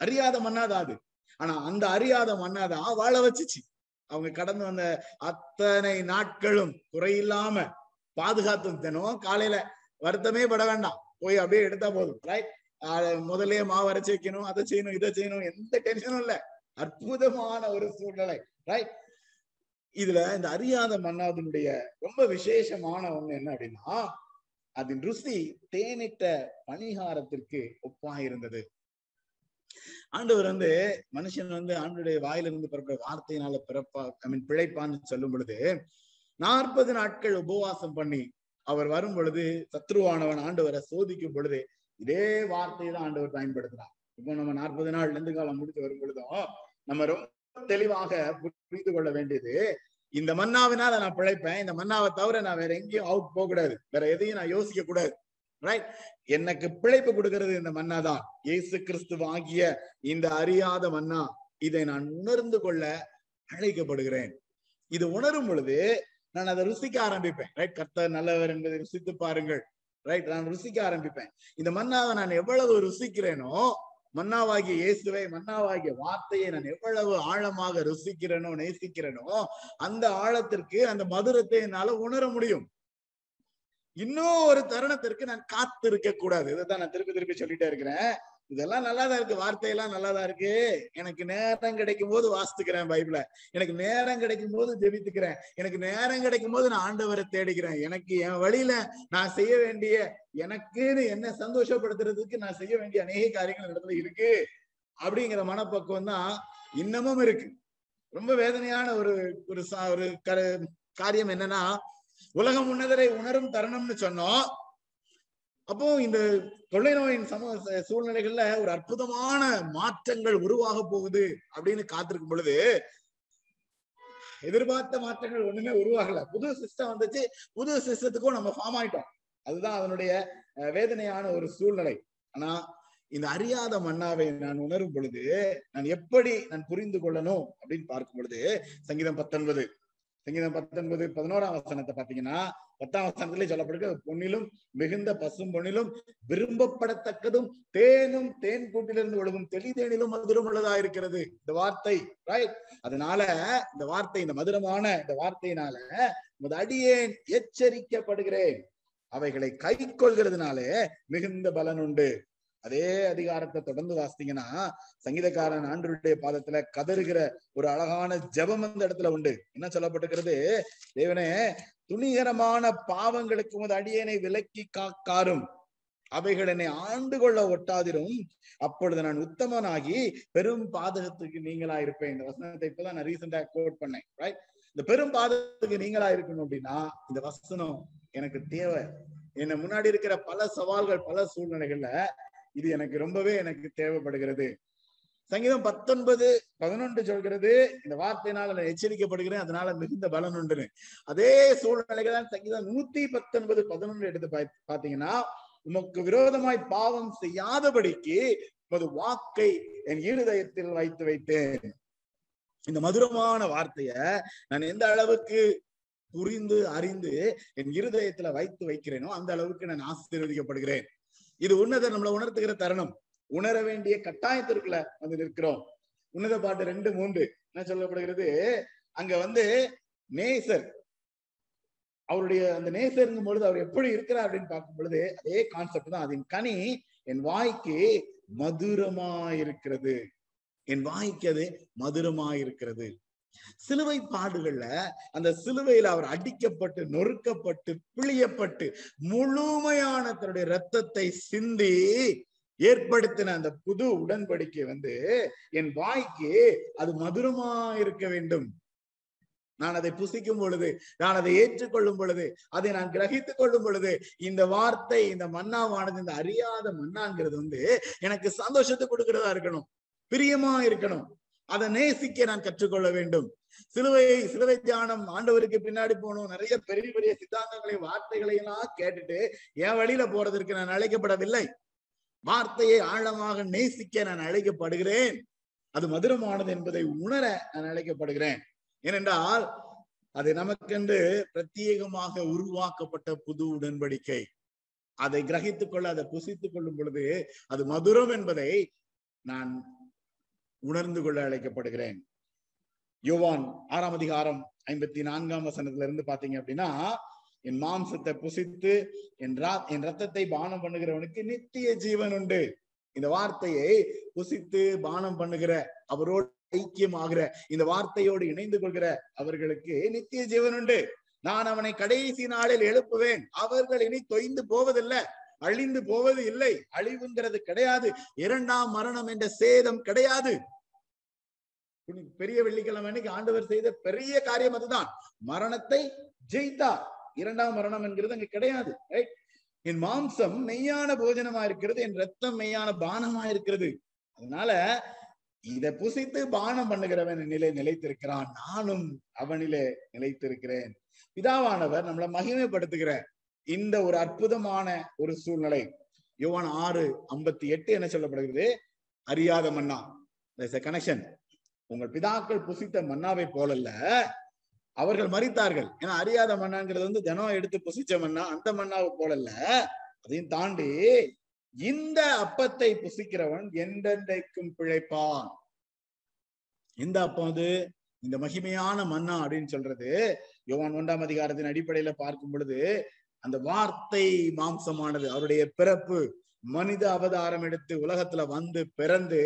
அறியாத மன்னாதான் அது ஆனா அந்த அறியாத மன்னாதான் வாழ வச்சுச்சு. அவங்க கடந்து வந்த அத்தனை நாட்களும் குறையில்லாம பாதுகாத்தும் தினம் காலையில வருத்தமே பட வேண்டாம். போய் அப்படியே எடுத்தா போதும். ரைட் முதலே மாவு அரைச்சி வைக்கணும் அதை செய்யணும் இதை செய்யணும் எந்த டென்ஷனும் இல்ல. அற்புதமான ஒரு சூழ்நிலை. ரைட் இதுல இந்த அறியாத மன்னாதனுடைய ரொம்ப விசேஷமான ஒண்ணு என்ன அப்படின்னா அதன் ருசி தேனிட்ட பணிகாரத்திற்கு ஒப்பாயிருந்தது. ஆண்டவர் வந்து மனுஷன் வந்து ஆண்டுடைய வாயிலிருந்து பிறப்ப வார்த்தையினால பிறப்பா ஐ மீன் பிழைப்பான்னு சொல்லும் பொழுது நாற்பது நாட்கள் உபவாசம் பண்ணி அவர் வரும் பொழுது சத்ருவானவன் ஆண்டவரை சோதிக்கும் பொழுது இதே வார்த்தையை தான் ஆண்டவர் பயன்படுத்தினார் இப்போ நம்ம நாற்பது நாள் நெந்து காலம் முடிச்சு வரும் பொழுதும் நம்ம ரொம்ப தெளிவாக புரிந்து கொள்ள வேண்டியது இந்த மன்னாவினால நான் பிழைப்பேன் இந்த மன்னாவை தவிர நான் வேற எங்கேயும் அவுட் போக கூடாது வேற எதையும் நான் யோசிக்க கூடாது ரைட் எனக்கு பிழைப்பு கொடுக்கிறது இந்த மன்னா தான். இயேசு கிறிஸ்து இந்த அறியாத மன்னா இதை நான் உணர்ந்து கொள்ள அழைக்கப்படுகிறேன். இது உணரும் பொழுது நான் அதை ருசிக்க ஆரம்பிப்பேன். ரைட் கர்த்தர் நல்லவர் என்பதை ருசித்து பாருங்கள். ரைட் நான் ருசிக்க ஆரம்பிப்பேன். இந்த மன்னாவை நான் எவ்வளவு ருசிக்கிறேனோ மன்னாவாகிய இயேசுவை மன்னாவாகிய வார்த்தையை நான் எவ்வளவு ஆழமாக ருசிக்கிறேனோ நேசிக்கிறேனோ அந்த ஆழத்திற்கு அந்த மதுரத்தை என்னால உணர முடியும். இன்னும் ஒரு தருணத்திற்கு நான் காத்திருக்க கூடாது. இதைத்தான் நான் திருப்பி திருப்பி சொல்லிட்டே இருக்கிறேன். இதெல்லாம் நல்லாதான் இருக்கு. வார்த்தையெல்லாம் நல்லாதான் இருக்கு. எனக்கு நேரம் கிடைக்கும் போது வாசித்துக்கிறேன் பைபிள. எனக்கு நேரம் கிடைக்கும் போது ஜெபித்துக்கிறேன். எனக்கு நேரம் கிடைக்கும் போது நான் ஆண்டவரை தேடிக்கிறேன் எனக்கு என் வழியில நான் செய்ய வேண்டிய எனக்குன்னு என்ன சந்தோஷப்படுத்துறதுக்கு நான் செய்ய வேண்டிய அநேக காரியங்கள் இடத்துல இருக்கு. அப்படிங்கிற மனப்பக்குவம் தான் இன்னமும் இருக்கு. ரொம்ப வேதனையான ஒரு ஒரு சா- ஒரு காரியம் என்னன்னா உலகம் உன்னதரை உணரும் தருணம்னு சொன்னோம். அப்போ இந்த தொல்லை நோயின் சமூக சூழ்நிலைகள்ல ஒரு அற்புதமான மாற்றங்கள் உருவாக போகுது அப்படின்னு காத்திருக்கும் பொழுது எதிர்பார்த்த மாற்றங்கள் ஒண்ணுமே உருவாகல. புது சிஸ்டம் வந்துச்சு. புது சிஸ்டத்துக்கும் நம்ம ஃபார்ம் ஆயிட்டோம். அதுதான் அதனுடைய வேதனையான ஒரு சூழ்நிலை. ஆனா இந்த அறியாத மன்னாவை நான் உணரும் பொழுது நான் எப்படி நான் புரிந்து கொள்ளணும் அப்படின்னு பார்க்கும் பொழுது சங்கீதம் பத்தொன்பது சங்கீதம் பத்தொன்பது பதினோராம் வசனத்தை பாத்தீங்கன்னா பத்தாம் வசனத்திலே சொல்லப்படுகிற பொன்னிலும் மிகுந்த பசும் பொன்னிலும் விரும்பப்படத்தக்கதும் தேனும் தேன் கூட்டிலிருந்து ஒழுகும் தெளி தேனிலும் மதுரம் உள்ளதா இருக்கிறது இந்த வார்த்தை ரைட் அதனால இந்த வார்த்தை இந்த மதுரமான இந்த வார்த்தையினால உமது அடியேன் எச்சரிக்கப்படுகிறேன். அவைகளை கை கொள்கிறதுனாலே மிகுந்த பலன் உண்டு. அதே அதிகாரத்தை தொடர்ந்து வாசித்தீங்கன்னா சங்கீதக்காரன் ஆண்டருடைய பாதத்துல கதறுகிற ஒரு அழகான ஜெபம் அந்த இடத்துல உண்டு. என்ன சொல்லப்பட்டிருக்கிறது? தேவனே துணிகரமான பாவங்களுக்கு உமது அடியனை விலக்கி காக்காரும். அவைகள் என்னை ஆண்டு கொள்ள ஒட்டாதிரும். அப்பொழுது நான் உத்தமனாகி பெரும் பாதகத்துக்கு நீங்களா இருப்பேன் இந்த வசனத்தை இப்பதான் நான் ரீசெண்டா கோட் பண்ணேன். ரைட் இந்த பெரும் பாதகத்துக்கு நீங்களா இருக்கணும் அப்படின்னா இந்த வசனம் எனக்கு தேவை. என்ன முன்னாடி இருக்கிற பல சவால்கள் பல சூழ்நிலைகள்ல இது எனக்கு ரொம்பவே எனக்கு தேவைப்படுகிறது. சங்கீதம் பத்தொன்பது பதினொன்று சொல்கிறது இந்த வார்த்தையினால நான் எச்சரிக்கப்படுகிறேன் அதனால மிகுந்த பலன் உண்டுன்னு. அதே சூழ்நிலைகள் தான் சங்கீதம் நூத்தி பத்தொன்பது பதினொன்று எடுத்து பாத்தீங்கன்னா உமக்கு விரோதமாய் பாவம் செய்யாதபடிக்கு உமது வாக்கை என் இருதயத்தில் வைத்து வைத்தேன். இந்த மதுரமான வார்த்தைய நான் எந்த அளவுக்கு புரிந்து அறிந்து என் இருதயத்துல வைத்து வைக்கிறேனோ அந்த அளவுக்கு நான் ஆசீர்வதிக்கப்படுகிறேன். இது உன்னத நம்மளை உணர்த்துகிற தருணம். உணர வேண்டிய கட்டாயத்திற்குள்ள வந்து நிற்கிறோம். உன்னத பாட்டு ரெண்டு மூன்று என்ன சொல்லப்படுகிறது? அங்க வந்து நேசர். அவருடைய அந்த நேசருங்கும் பொழுது அவர் எப்படி இருக்கிறார் அப்படின்னு பார்க்கும் பொழுது அதே கான்செப்ட் தான். அதன் கனி என் வாய்க்கு மதுரமாயிருக்கிறது. என் வாய்க்கு அது மதுரமாயிருக்கிறது. சிலுவை பாடுகள்ல அந்த சிலுவையில அவர் அடிக்கப்பட்டு நொறுக்கப்பட்டு பிழியப்பட்டு முழுமையான தன்னுடைய ரத்தத்தை சிந்தி ஏற்படுத்தின அந்த புது உடன்படிக்கை வந்து என் வாய்க்கு அது மதுரமா இருக்க வேண்டும். நான் அதை புசிக்கும் பொழுது நான் அதை ஏற்றுக்கொள்ளும் பொழுது அதை நான் கிரகித்துக் கொள்ளும் பொழுது இந்த வார்த்தை இந்த மன்னாவானது இந்த அறியாத மன்னாங்கிறது வந்து எனக்கு சந்தோஷத்தை கொடுக்கிறதா இருக்கணும். பிரியமா இருக்கணும். அதை நேசிக்க நான் கற்றுக்கொள்ள வேண்டும். சிலுவை சிலுவை தியானம் ஆண்டவருக்கு பின்னாடி போகணும். நிறைய பெரிய பெரிய சித்தாந்தங்களையும் வார்த்தைகளையும் எல்லாம் கேட்டுட்டு என் வழியில போறதற்கு நான் அழைக்கப்படவில்லை. வார்த்தையை ஆழமாக நேசிக்க நான் அழைக்கப்படுகிறேன். அது மதுரமானது என்பதை உணர நான் அழைக்கப்படுகிறேன். ஏனென்றால் அது நமக்கென்று பிரத்யேகமாக உருவாக்கப்பட்ட புது உடன்படிக்கை. அதை கிரகித்துக் கொள்ள அதை புசித்துக் கொள்ளும் பொழுது அது மதுரம் என்பதை நான் உணர்ந்து கொள்ள அழைக்கப்படுகிறேன். யோவான் ஆறாம் அதிகாரம் ஐம்பத்தி நான்காம் வசனத்துல இருந்து பாத்தீங்க அப்படின்னா என் மாம்சத்தை புசித்து என் ரா- என் ரத்தத்தை பானம் பண்ணுகிறவனுக்கு நித்திய ஜீவன் உண்டு. இந்த வார்த்தையை புசித்து பானம் பண்ணுகிற அவரோடு ஐக்கியமாகிற இந்த வார்த்தையோடு இணைந்து கொள்கிற அவர்களுக்கு நித்திய ஜீவன் உண்டு. நான் அவனை கடைசி நாளில் எழுப்புவேன். அவர்கள் இனி தொய்ந்து போவதில்லை. அழிந்து போவது இல்லை. அழிவுங்கிறது கிடையாது. இரண்டாம் மரணம் என்ற சேதம் கிடையாது. பெரிய வெள்ளிக்கிழமை அன்னைக்கு ஆண்டவர் செய்த பெரிய காரியம் அதுதான். மரணத்தை ஜெயித்தார். இரண்டாம் மரணம் என்கிறது அங்க கிடையாது. என் மாம்சம் மெய்யான போஜனமா இருக்கிறது என் ரத்தம் மெய்யான பானமா இருக்கிறது. அதனால இத புசித்து பானம் பண்ணுகிறவன் நிலை நிலைத்திருக்கிறான். நானும் அவனிலே நிலைத்திருக்கிறேன். பிதாவானவர் நம்மளை மகிமைப்படுத்துகிற இந்த ஒரு அற்புதமான ஒரு சூழ்நிலை. யுவன் ஆறு ஐம்பத்தி எட்டு என்ன சொல்லப்படுகிறது? அறியாத மன்னா. கனெக்ஷன் உங்கள் பிதாக்கள் புசித்த மன்னாவை போலல்ல அவர்கள் மறித்தார்கள் ஏன்னா அறியாத மன்னாங்கிறது வந்து தினம் எடுத்து புசிச்ச மன்னா அந்த மன்னாவை போலல்ல. அதையும் தாண்டி இந்த அப்பத்தை புசிக்கிறவன் எந்தெந்தைக்கும் பிழைப்பான். இந்த அப்பம் அது? இந்த மகிமையான மன்னா அப்படின்னு சொல்றது. யோவான் ஒன்றாம் அதிகாரத்தின் அடிப்படையில பார்க்கும் பொழுது அந்த வார்த்தை மாம்சமானது அவருடைய பிறப்பு மனித அவதாரம் எடுத்து உலகத்துல வந்து பிறந்து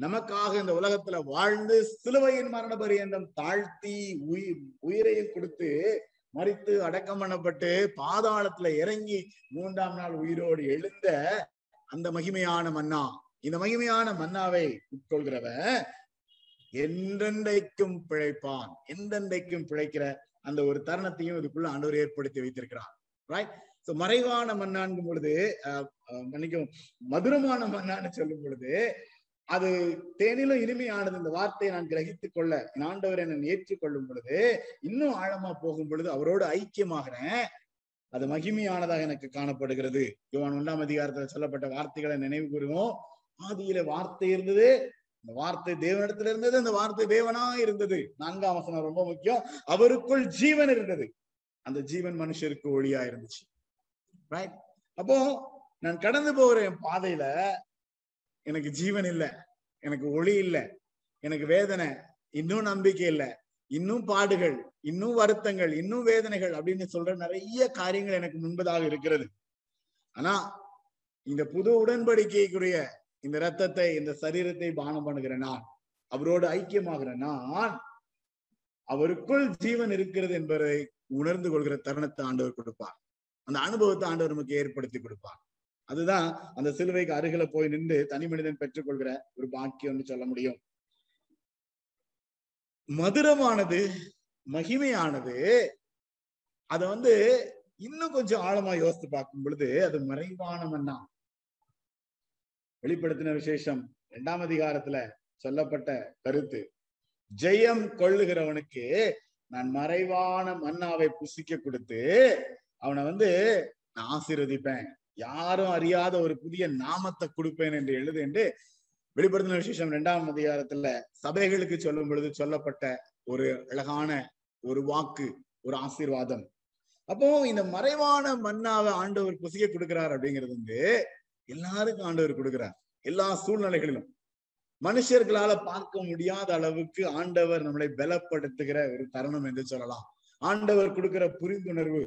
நமக்காக இந்த உலகத்துல வாழ்ந்து சிலுவையின் மரண பரியந்தம் தாழ்த்தி உயிர் உயிரையும் கொடுத்து மறித்து அடக்கம் பண்ணப்பட்டு பாதாளத்துல இறங்கி மூன்றாம் நாள் உயிரோடு எழுந்த அந்த மகிமையான மன்னா. இந்த மகிமையான மன்னாவை உட்கொள்கிறவன் என்றென்றைக்கும் பிழைப்பான். எந்தெந்தைக்கும் பிழைக்கிற அந்த ஒரு தருணத்தையும் இதுக்குள்ள ஆண்டவர் ஏற்படுத்தி வைத்திருக்கிறார். ரைட் மறைவான மன்னான்கும் பொழுது மன்னிக்கும் மதுரமான மண்ணான்னு சொல்லும் பொழுது அது தேனிலும் இனிமையானது. இந்த வார்த்தையை நான் கிரகித்துக் கொள்ள என் ஆண்டவர் என்னை ஏற்றுக்கொள்ளும் பொழுது இன்னும் ஆழமா போகும் பொழுது அவரோடு ஐக்கியமாகிறேன். அது மகிமையானதாக எனக்கு காணப்படுகிறது. யுவான் ஒன்றாம் அதிகாரத்துல சொல்லப்பட்ட வார்த்தைகளை நினைவு கூறுவோம். ஆதியில வார்த்தை இருந்தது. இந்த வார்த்தை தேவனிடத்துல இருந்தது. அந்த வார்த்தை தேவனா இருந்தது. நான்காம் வசனம் ரொம்ப முக்கியம். அவருக்குள் ஜீவன் இருந்தது. அந்த ஜீவன் மனுஷருக்கு ஒளியா இருந்துச்சு. ரைட் அப்போ நான் கடந்து போகிற என் பாதையில எனக்கு ஜீவன் இல்லை எனக்கு ஒளி இல்லை எனக்கு வேதனை இன்னும் நம்பிக்கை இல்லை இன்னும் பாடுகள் இன்னும் வருத்தங்கள் இன்னும் வேதனைகள் அப்படின்னு சொல்ற நிறைய காரியங்கள் எனக்கு முன்பதாக இருக்கிறது. ஆனா இந்த புது உடன்படிக்கைக்குரிய இந்த ரத்தத்தை இந்த சரீரத்தை பானம் பண்ணுகிற நான் அவரோடு ஐக்கியமாகிற நான் அவருக்குள் ஜீவன் இருக்கிறது என்பதை உணர்ந்து கொள்கிற தருணத்தை ஆண்டவர் கொடுப்பார். அந்த அனுபவத்தை ஆண்டவர் நமக்கு ஏற்படுத்தி கொடுப்பார். அதுதான் அந்த சிலுவைக்கு அருகில போய் நின்று தனி மனிதன் பெற்றுக்கொள்கிற ஒரு பாக்கியம்னு சொல்ல முடியும். மதுரமானது மகிமையானது அத வந்து இன்னும் கொஞ்சம் ஆழமா யோசித்து பார்க்கும் பொழுது அது மறைவானவன் தான் வெளிப்படுத்தின விசேஷம் இரண்டாம் அதிகாரத்துல சொல்லப்பட்ட கருத்து. ஜெயம் கொள்ளுகிறவனுக்கு நான் மறைவான மன்னாவை புசிக்க கொடுத்து அவனை வந்து நான் ஆசீர்வதிப்பேன். யாரும் அறியாத ஒரு புதிய நாமத்தை கொடுப்பேன் என்று எழுது என்று வெளிப்படுத்தின விசேஷம் இரண்டாம் அதிகாரத்துல சபைகளுக்கு சொல்லும் பொழுது சொல்லப்பட்ட ஒரு அழகான ஒரு வாக்கு ஒரு ஆசீர்வாதம். அப்போ இந்த மறைவான மன்னாவை ஆண்டவர் புசிக்க கொடுக்கிறார் அப்படிங்கிறது வந்து எல்லாருக்கும் ஆண்டவர் கொடுக்கிறார். எல்லா சூழ்நிலைகளிலும். மனுஷர்களால பார்க்க முடியாத அளவுக்கு ஆண்டவர் நம்மளை பலப்படுத்துகிற ஒரு தருணம் என்று சொல்லலாம். ஆண்டவர் கொடுக்கிற புரிந்துணர்வு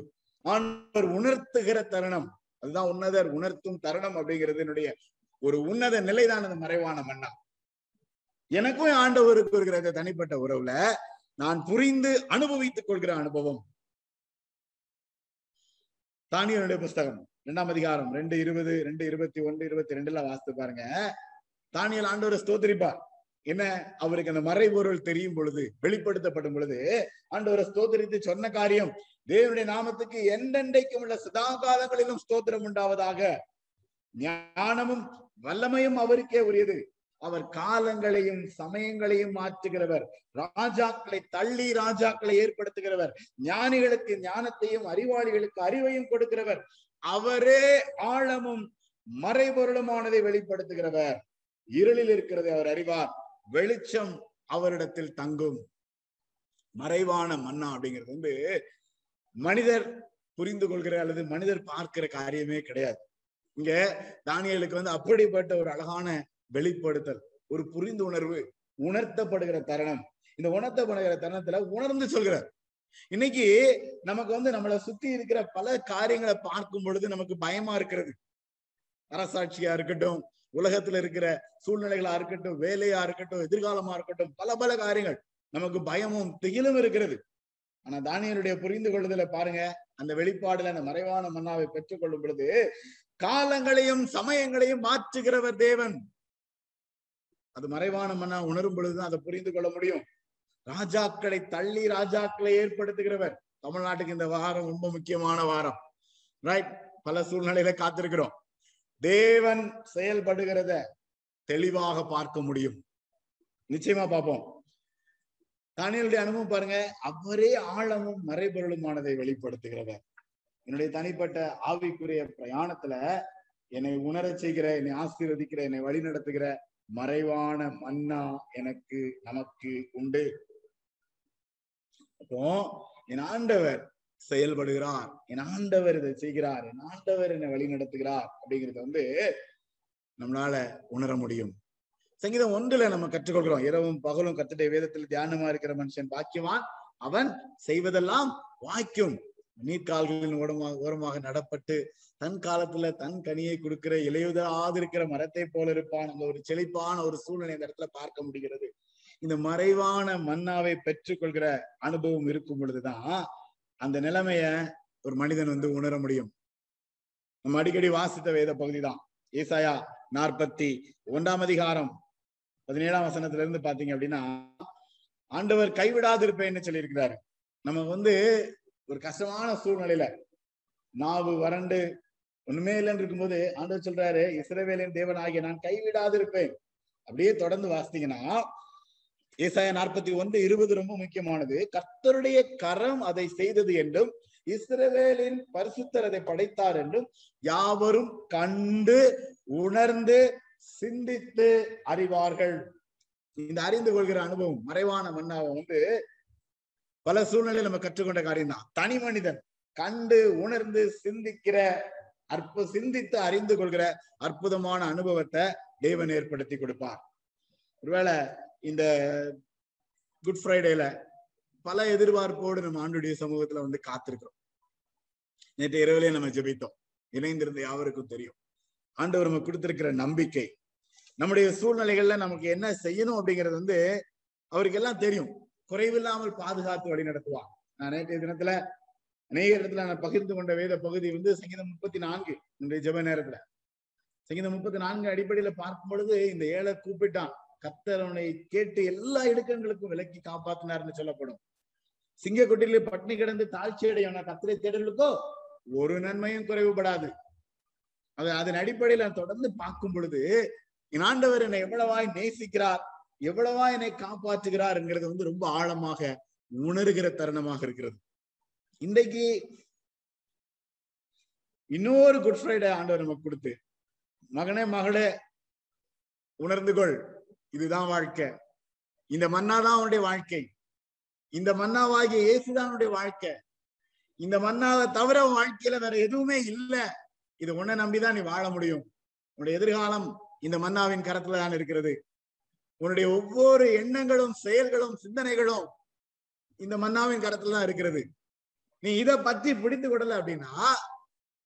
ஆண்டவர் உணர்த்துகிற தருணம் அதுதான் உன்னதர் உணர்த்தும் தருணம் அப்படிங்கிறது என்னுடைய ஒரு உன்னத நிலைதான் அந்த மறைவான மன்னா. எனக்கும் ஆண்டவருக்கு இருக்கிற இந்த தனிப்பட்ட உறவுல நான் புரிந்து அனுபவித்துக் கொள்கிற அனுபவம். தானியனுடைய புஸ்தகம் இரண்டாம் அதிகாரம் ரெண்டு இருபது ரெண்டு இருபத்தி ஒன்று இருபத்தி ரெண்டுல வாசித்து பாருங்க. தானியல் ஆண்டவரை ஸ்தோத்திரிப்பார் என்ன? அவருக்கு அந்த மறைபொருள் தெரியும் பொழுது வெளிப்படுத்தப்படும் பொழுது ஆண்டவரை ஸ்தோத்திரித்து சொன்ன காரியம் தேவனுடைய நாமத்துக்கு எந்தெண்டைக்கும் உள்ள சதா காலங்களிலும் ஸ்தோத்திரம் உண்டாவதாக. ஞானமும் வல்லமையும் அவருக்கே உரியது. அவர் காலங்களையும் சமயங்களையும் மாற்றுகிறவர். ராஜாக்களை தள்ளி ராஜாக்களை ஏற்படுத்துகிறவர். ஞானிகளுக்கு ஞானத்தையும் அறிவாளிகளுக்கு அறிவையும் கொடுக்கிறவர். அவரே ஆழமும் மறைபொருளுமானதை வெளிப்படுத்துகிறவர். இருளில் இருக்கிறதை அவர் அறிவார். வெளிச்சம் அவரிடத்தில் தங்கும். மறைவான மன்னா அப்படிங்கிறது வந்து மனிதர் புரிந்து கொள்கிற அல்லது மனிதர் பார்க்கிற காரியமே கிடையாது. இங்க தானியலுக்கு வந்து அப்படிப்பட்ட ஒரு அழகான வெளிப்படுத்தல் ஒரு புரிந்து உணர்வு உணர்த்தப்படுகிற தருணம். இந்த உணர்த்தப்படுகிற தருணத்துல உணர்ந்து சொல்கிறார். இன்னைக்கு நமக்கு வந்து நம்மளை சுத்தி இருக்கிற பல காரியங்களை பார்க்கும் பொழுது நமக்கு பயமா இருக்கிறது. அரசாட்சியா இருக்கட்டும் உலகத்துல இருக்கிற சூழ்நிலைகளா இருக்கட்டும் வேலையா இருக்கட்டும் எதிர்காலமா இருக்கட்டும் பல பல காரியங்கள். நமக்கு பயமும் திகிலும் இருக்கிறது. ஆனா தானியனுடைய புரிந்து கொள்ளுதல பாருங்க. அந்த வெளிப்பாடுல அந்த மறைவான மன்னாவை பெற்றுக் கொள்ளும் பொழுது காலங்களையும் சமயங்களையும் மாற்றுகிறவர் தேவன். அது மறைவான மன்னா உணரும் பொழுதுதான் அதை புரிந்து கொள்ள முடியும். ராஜாக்களை தள்ளி ராஜாக்களை ஏற்படுத்துகிறவர். தமிழ்நாட்டுக்கு இந்த வாரம் ரொம்ப முக்கியமான வாரம். ரைட் பல சூழ்நிலையில காத்திருக்கிறோம். தேவன் செயல்படுகிறத தெளிவாக பார்க்க முடியும். நிச்சயமா பார்ப்போம். தானியலுடைய அனுபவம் பாருங்க அவரே ஆழமும் மறைபொருளுமானதை வெளிப்படுத்துகிறவர். என்னுடைய தனிப்பட்ட ஆவிக்குரிய பிரயாணத்துல என்னை உணர செய்கிற என்னை ஆசீர்வதிக்கிற என்னை வழி நடத்துகிற மறைவான மன்னா எனக்கு நமக்கு உண்டு. அப்போ என் ஆண்டவர் செயல்படுகிறார். என் ஆண்டவர் இதை செய்கிறார். என் ஆண்டவர் என்னை வழி நடத்துகிறார் அப்படிங்கறத வந்து நம்மளால உணர முடியும். சங்கீதம் ஒன்றுல நம்ம கற்றுக்கொள்கிறோம். இரவும் பகலும் கத்துடைய வேதத்தில் தியானமா இருக்கிற மனுஷன் பாக்கியவான். அவன் செய்வதெல்லாம் வாய்க்கும். நீர்க்கால்களின் ஓரமாக ஓரமாக நடப்பட்டு தன் காலத்துல தன் கனியை கொடுக்கிற இலையுதாது இருக்கிற மரத்தை போல இருப்பான் அந்த ஒரு செழிப்பான ஒரு சூழ்நிலை இந்த இடத்துல பார்க்க முடிகிறது. இந்த மறைவான மன்னாவை பெற்றுக்கொள்கிற அனுபவம் இருக்கும் பொழுதுதான் அந்த நிலைமைய ஒரு மனிதன் வந்து உணர முடியும். நம்ம அடிக்கடி வாசித்த வேத பகுதி தான் ஏசாயா நாற்பத்தி ஒன்றாம் அதிகாரம் பதினேழாம் வசனத்துல இருந்து பாத்தீங்க அப்படின்னா ஆண்டவர் கைவிடாதிருப்பேன்னு சொல்லியிருக்கிறாரு. நம்ம வந்து ஒரு கஷ்டமான சூழ்நிலையில நாவு வறண்டு ஒண்ணுமே இல்லைன்னு இருக்கும்போது ஆண்டவர் சொல்றாரு இஸ்ரவேலின் தேவன் ஆகிய நான் கைவிடாதிருப்பேன். அப்படியே தொடர்ந்து வாசித்தீங்கன்னா ஏசாயா நாற்பத்தி ஒன்று இருபது ரொம்ப முக்கியமானது. கர்த்தருடைய கரம் அதை செய்தது என்றும் இஸ்ரவேலின் பரிசுத்தர் அதை படைத்தார் என்றும் யாவரும் கண்டு உணர்ந்து சிந்தித்து அறிவார்கள். இந்த அறிந்து கொள்கிற அனுபவம் மறைவான மன்னாவை வந்து பல சூழ்நிலை நம்ம கற்றுக்கொண்ட காரியம் தான் தனி மனிதன் கண்டு உணர்ந்து சிந்திக்கிற அற்ப சிந்தித்து அறிந்து கொள்கிற அற்புதமான அனுபவத்தை தேவன் ஏற்படுத்தி கொடுப்பார். ஒருவேளை இந்த குட் ஃப்ரைடேல பல எதிர்பார்ப்போடு நம்ம ஆண்டுடைய சமூகத்துல வந்து காத்திருக்கிறோம். நேற்று இரவுலயே நம்ம ஜெபித்தோம். இணைந்திருந்த யாவருக்கும் தெரியும். ஆண்டவர் நம்ம கொடுத்திருக்கிற நம்பிக்கை நம்முடைய சூழ்நிலைகள்ல நமக்கு என்ன செய்யணும் அப்படிங்கிறது வந்து அவருக்கு எல்லாம் தெரியும். குறைவில்லாமல் பாதுகாத்து வழி நடத்துவான் நான் நேற்றைய தினத்துல அநேக இடத்துல நான் பகிர்ந்து கொண்ட வேத பகுதி வந்து சங்கீதம் முப்பத்தி நான்கு என்னுடைய ஜெப நேரத்துல. சங்கீதம் முப்பத்தி நான்கு அடிப்படையில பார்க்கும் பொழுது இந்த ஏழை கூப்பிட்டான். கத்தரவனை கேட்டு எல்லா இடுக்கங்களுக்கும் விலக்கி காப்பாத்தினார்னு சொல்லப்படும். சிங்க பட்டினி பட்னி கிடந்து தாழ்ச்சி அடையவன கத்திரை தேடலுக்கோ ஒரு நன்மையும் குறைவுபடாது. அது அதன் அடிப்படையில நான் தொடர்ந்து பார்க்கும் பொழுது ஆண்டவர் என்னை எவ்வளவாய் நேசிக்கிறார் எவ்வளவா என்னை காப்பாற்றுகிறார்ங்கிறது வந்து ரொம்ப ஆழமாக உணர்கிற தருணமாக இருக்கிறது. இன்றைக்கு இன்னொரு குட் ஃப்ரைடே ஆண்டவர் நமக்கு கொடுத்து மகனே மகளே உணர்ந்து கொள். இதுதான் வாழ்க்கை. இந்த மன்னாதான் அவனுடைய வாழ்க்கை. இந்த மன்னாவாகிய இயேசுதான் அவனுடைய வாழ்க்கை. இந்த மன்னாவை தவிர வாழ்க்கையில வேற எதுவுமே இல்ல. இது உன்னை நம்பிதான் நீ வாழ முடியும். உன்னுடைய எதிர்காலம் இந்த மன்னாவின் கரத்துல தான் இருக்கிறது. உன்னுடைய ஒவ்வொரு எண்ணங்களும் செயல்களும் சிந்தனைகளும் இந்த மன்னாவின் கரத்துல தான் இருக்கிறது. நீ இதை பத்தி பிடித்து கொடல அப்படின்னா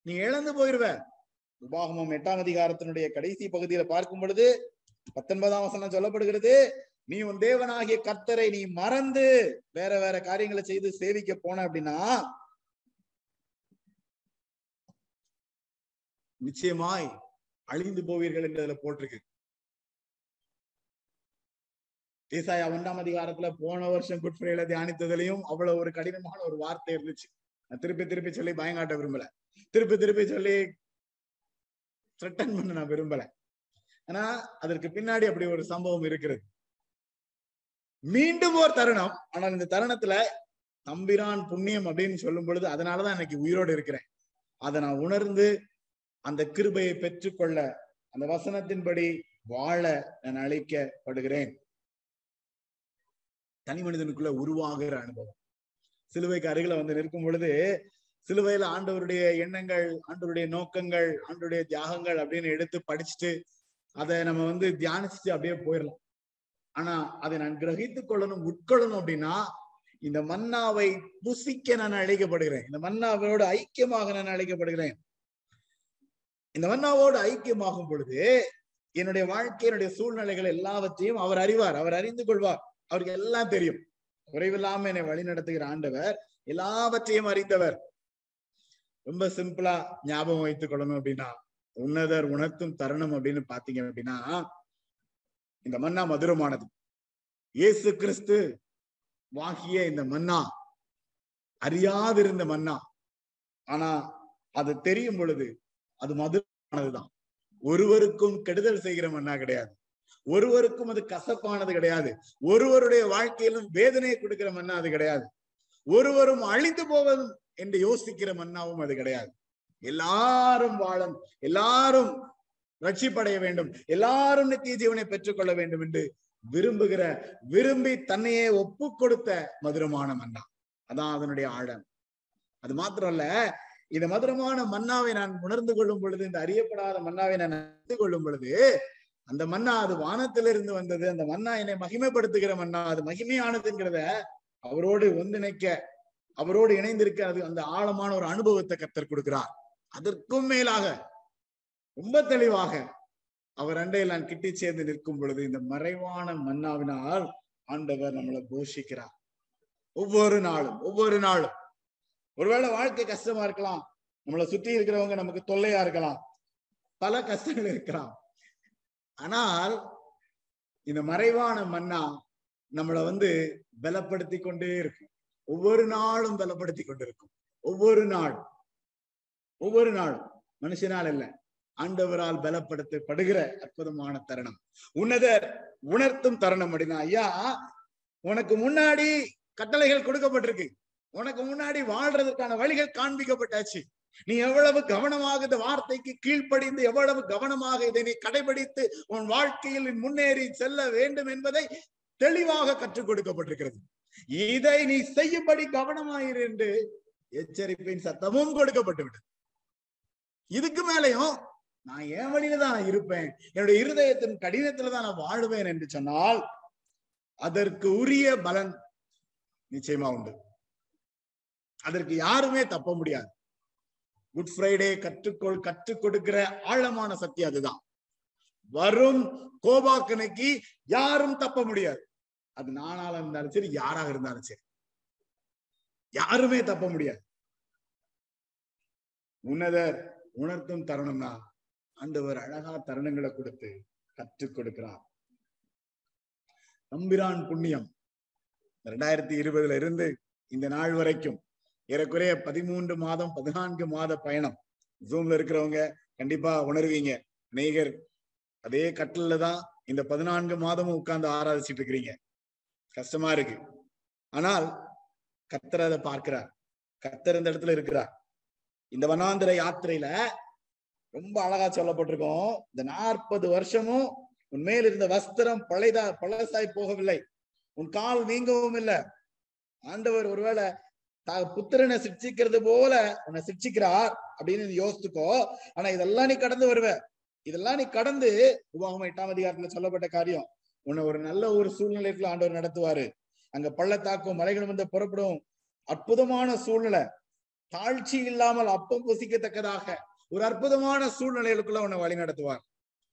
நீ இழந்து போயிருவ. உபாகமம் எட்டாம் அதிகாரத்தினுடைய கடைசி பகுதியில பார்க்கும் பொழுது பத்தொன்பதாம் வசனம் சொல்லப்படுகிறது நீ உன் தேவனாகிய கர்த்தரை நீ மறந்து வேற வேற காரியங்களை செய்து சேவிக்க போன அப்படின்னா நிச்சயமாய் அழிந்து போவீர்கள் என்று அதுல போட்டிருக்கு. ஏசாயா ஒன்றாம் அதிகாரத்துல போன வருஷம் குட் ஃப்ரைல தியானித்ததுலயும் அவ்வளவு ஒரு கடினமான ஒரு வார்த்தை இருந்துச்சு. நான் திருப்பி திருப்பி சொல்லி பயங்காட்ட விரும்பல. திருப்பி திருப்பி சொல்லி த்ரெட்டன் பண்ண நான் விரும்பல. ஆனா அதற்கு பின்னாடி அப்படி ஒரு சம்பவம் இருக்கிறது. மீண்டும் ஒரு தருணம். ஆனால் இந்த தருணத்துல தம்பிரான் புண்ணியம் அப்படின்னு சொல்லும் பொழுது அதனாலதான் இன்னைக்கு உயிரோடு இருக்கிறேன். அதை நான் உணர்ந்து அந்த கிருபையை பெற்றுக்கொள்ள அந்த வசனத்தின்படி வாழ நான் அழைக்கப்படுகிறேன். தனி மனிதனுக்குள்ள உருவாகிற அனுபவம். சிலுவைக்கு அருகில வந்து நிற்கும் பொழுது சிலுவையில ஆண்டவருடைய எண்ணங்கள் ஆண்டவருடைய நோக்கங்கள் ஆண்டவருடைய தியாகங்கள் அப்படின்னு எடுத்து படிச்சுட்டு அதை நம்ம வந்து தியானிச்சுட்டு அப்படியே போயிடலாம் ஆனா அதை நான் கிரகித்து கொள்ளணும் உட்கொள்ளணும் அப்படின்னா இந்த மன்னாவை புசிக்க நான் அழைக்கப்படுகிறேன். இந்த மன்னாவோடு ஐக்கியமாக நான் அழைக்கப்படுகிறேன். இந்த மன்னாவோடு ஐக்கியமாகும் பொழுது என்னுடைய வாழ்க்கை என்னுடைய சூழ்நிலைகள் எல்லாவற்றையும் அவர் அறிவார். அவர் அறிந்து கொள்வார். அவருக்கு எல்லாம் தெரியும். குறைவில்லாம என்னை வழி நடத்துகிற ஆண்டவர் எல்லாவற்றையும் அறிந்தவர். ரொம்ப சிம்பிளா ஞாபகம் வைத்துக் கொள்ளணும் அப்படின்னா உன்னதர் உணர்த்தும் தருணம் அப்படின்னு பாத்தீங்க அப்படின்னா இந்த மன்னா மதுரமானது. இயேசு கிறிஸ்து வாகிய இந்த மன்னா அறியாதிருந்த மன்னா. ஆனா அது தெரியும் பொழுது அது மதுரமானதுதான். ஒருவருக்கும் கெடுதல் செய்கிற மன்னா கிடையாது. ஒருவருக்கும் அது கசப்பானது கிடையாது. ஒருவருடைய வாழ்க்கையிலும் வேதனையை கொடுக்கிற மன்னா அது கிடையாது. ஒருவரும் அழிந்து போவதும் என்று யோசிக்கிற மன்னாவும் அது கிடையாது. எல்லாரும் வாழும் எல்லாரும் ரட்சிப்படைய வேண்டும் எல்லாரும் நித்திய ஜீவனை பெற்றுக்கொள்ள வேண்டும் என்று விரும்புகிற விரும்பி தன்னையே ஒப்பு கொடுத்த மதுரமான மன்னா. அதான் அதனுடைய ஆழம். அது மாத்திரம் அல்ல இந்த மதுரமான மன்னாவை நான் உணர்ந்து கொள்ளும் பொழுது இந்த அறியப்படாத மன்னாவை நான் அறிந்து கொள்ளும் பொழுது அந்த மன்னா அது வானத்திலிருந்து வந்தது. அந்த மன்னா என்னை மகிமைப்படுத்துகிற மன்னா. அது மகிமையானதுங்கிறத அவரோடு ஒன்றிணைக்க அவரோடு இணைந்திருக்க அது அந்த ஆழமான ஒரு அனுபவத்தை கத்தர் கொடுக்கிறார். அதற்கும் மேலாக ரொம்ப தெளிவாக அவர் அண்டையில் நான் கிட்டி சேர்ந்து நிற்கும் பொழுது இந்த மறைவான மன்னாவினால் ஆண்டவர் நம்மளை போஷிக்கிறார். ஒவ்வொரு நாளும் ஒவ்வொரு நாளும். ஒருவேளை வாழ்க்கை கஷ்டமா இருக்கலாம். நம்மளை சுற்றி இருக்கிறவங்க நமக்கு தொல்லையா இருக்கலாம். பல கஷ்டங்கள் இருக்கலாம். ஆனால் இந்த மறைவான மன்னா நம்மளை வந்து பலப்படுத்தி கொண்டே இருக்கும். ஒவ்வொரு நாளும் பலப்படுத்தி கொண்டிருக்கும். ஒவ்வொரு நாள் ஒவ்வொரு நாளும். மனுஷனால் இல்ல ஆண்டவரால் பலப்படுத்தப்படுகிற அற்புதமான தருணம். உன்னதர் உணர்த்தும் தருணம் அப்படின்னா ஐயா உனக்கு முன்னாடி கட்டளைகள் கொடுக்கப்பட்டிருக்கு. உனக்கு முன்னாடி வாழ்றதுக்கான வழிகள் காண்பிக்கப்பட்டாச்சு. நீ எவ்வளவு கவனமாக இந்த வார்த்தைக்கு கீழ்ப்படிந்து எவ்வளவு கவனமாக இதை நீ கடைபிடித்து உன் வாழ்க்கையில் முன்னேறி செல்ல வேண்டும் என்பதை தெளிவாக கற்றுக் கொடுக்கப்பட்டிருக்கிறது. இதை நீ செய்யும்படி கவனமாயிரு என்று எச்சரிப்பின் சத்தமும் கொடுக்கப்பட்டு விட்டது இதுக்கு மேலையும் நான் என் வழியில தான் நான் இருப்பேன். என்னுடைய இருதயத்தின் கடினத்துல தான் நான் வாழுவேன் என்று சொன்னால் அதற்கு உரிய பலன் நிச்சயமா உண்டு. அதற்கு யாருமே தப்ப முடியாது. குட் ஃப்ரைடே கற்றுக்கொள் கற்றுக் கொடுக்கிற ஆழமான சத்தியம் அதுதான். வரும் கோபாக்கனைக்கு யாரும் தப்ப முடியாது. அது நானால இருந்தாலும் சரி யாராக இருந்தாலும் சரி. யாருமே தப்ப முடியாது. உன்னதர் உணர்த்தும் தருணம்னா ஆண்டவர் அழகா தருணங்களை கொடுத்து கற்றுக் கொடுக்கிறார். தம்பிரான் புண்ணியம். ரெண்டாயிரத்தி இருபதுல இருந்து இந்த நாள் வரைக்கும் ஏறக்குறைய பதிமூன்று மாதம் பதினான்கு மாத பயணம். ஜூம்ல இருக்கிறவங்க கண்டிப்பா உணர்வீங்க. நேகர் அதே கட்டில தான் இந்த பதினான்கு மாதமும் உட்கார்ந்து ஆராதிச்சிட்டு இருக்கிறீங்க. கஷ்டமா இருக்கு. ஆனால் கத்தர் அதை பார்க்கிறார். கத்தர் இந்த இடத்துல இருக்கிறார். இந்த வனாந்திர யாத்திரையில ரொம்ப அழகா சொல்லப்பட்டிருக்கோம். இந்த நாற்பது வருஷமும் உன் மேல் இருந்த வஸ்திரம் பழைதா பழசாய் போகவில்லை. உன் கால் நீங்கவும் இல்லை. ஆண்டவர் ஒருவேளை புத்திரனை சிக்ஷிக்கிறது போல உன்னை சிக்ஷிக்கிறார் அப்படின்னு நீ யோசித்துக்கோ ஆனா இதெல்லாம் நீ கடந்து வருவ. இதெல்லாம் நீ கடந்து உபாகம் எட்டாம் அதிகாரத்துல சொல்லப்பட்ட காரியம். உன்னை ஒரு நல்ல ஒரு சூழ்நிலைக்குள்ள ஆண்டவர் நடத்துவாரு. அங்க பள்ளத்தாக்கும் மலைகளும் வந்து புறப்படும் அற்புதமான சூழ்நிலை. தாழ்ச்சி இல்லாமல் அப்பம் புசிக்கத்தக்கதாக ஒரு அற்புதமான சூழ்நிலைகளுக்குள்ள உன்னை வழி நடத்துவார்.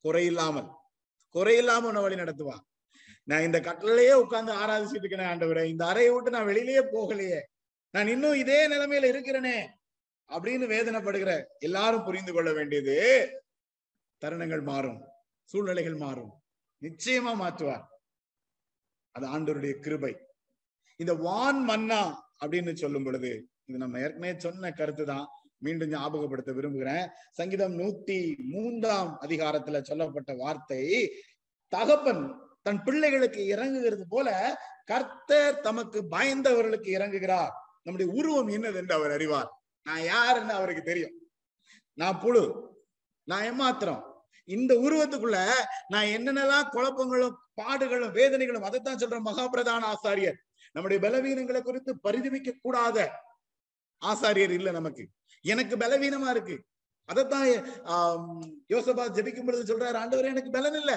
குறையில்லாமல் குறையில்லாம உன்னை வழி நடத்துவார். நான் இந்த கட்டளையே உட்கார்ந்து ஆராதிச்சுட்டு இருக்கேன் ஆண்டவரே. இந்த அறையை விட்டு நான் வெளியிலேயே போகலையே. நான் இன்னும் இதே நிலைமையில இருக்கிறேனே அப்படின்னு வேதனைப்படுகிற எல்லாரும் புரிந்து கொள்ள வேண்டியது தருணங்கள் மாறும். சூழ்நிலைகள் மாறும். நிச்சயமா மாற்றுவார். அது ஆண்டவருடைய கிருபை. இந்த வான் மன்னா அப்படின்னு சொல்லும் பொழுது இது நம்ம ஏற்கனவே சொன்ன கருத்து தான். மீண்டும் ஞாபகப்படுத்த விரும்புகிறேன். சங்கீதம் நூத்தி மூன்றாம் அதிகாரத்துல சொல்லப்பட்ட வார்த்தை தகப்பன் தன் பிள்ளைகளுக்கு இறங்குகிறது போல கர்த்தர் தமக்கு பயந்தவர்களுக்கு இறங்குகிறார். நம்முடைய உருவம் என்னது என்று அவர் அறிவார். நான் யாருன்னு அவருக்கு தெரியும். நான் புழு. நான் ஏமாத்திரம். இந்த உருவத்துக்குள்ள நான் என்னென்னலாம் குழப்பங்களும் பாடுகளும் வேதனைகளும் அதைத்தான் சொல்ற மகாபிரதான ஆசாரியர். நம்முடைய பலவீனங்களை குறித்து பரிதவிக்க கூடாத ஆசாரியர் இல்ல நமக்கு. எனக்கு பலவீனமா இருக்கு. அதைத்தான் யோசபா ஜபிக்கும் பொழுது சொல்றாரு ஆண்டவர் எனக்கு பலன் இல்ல.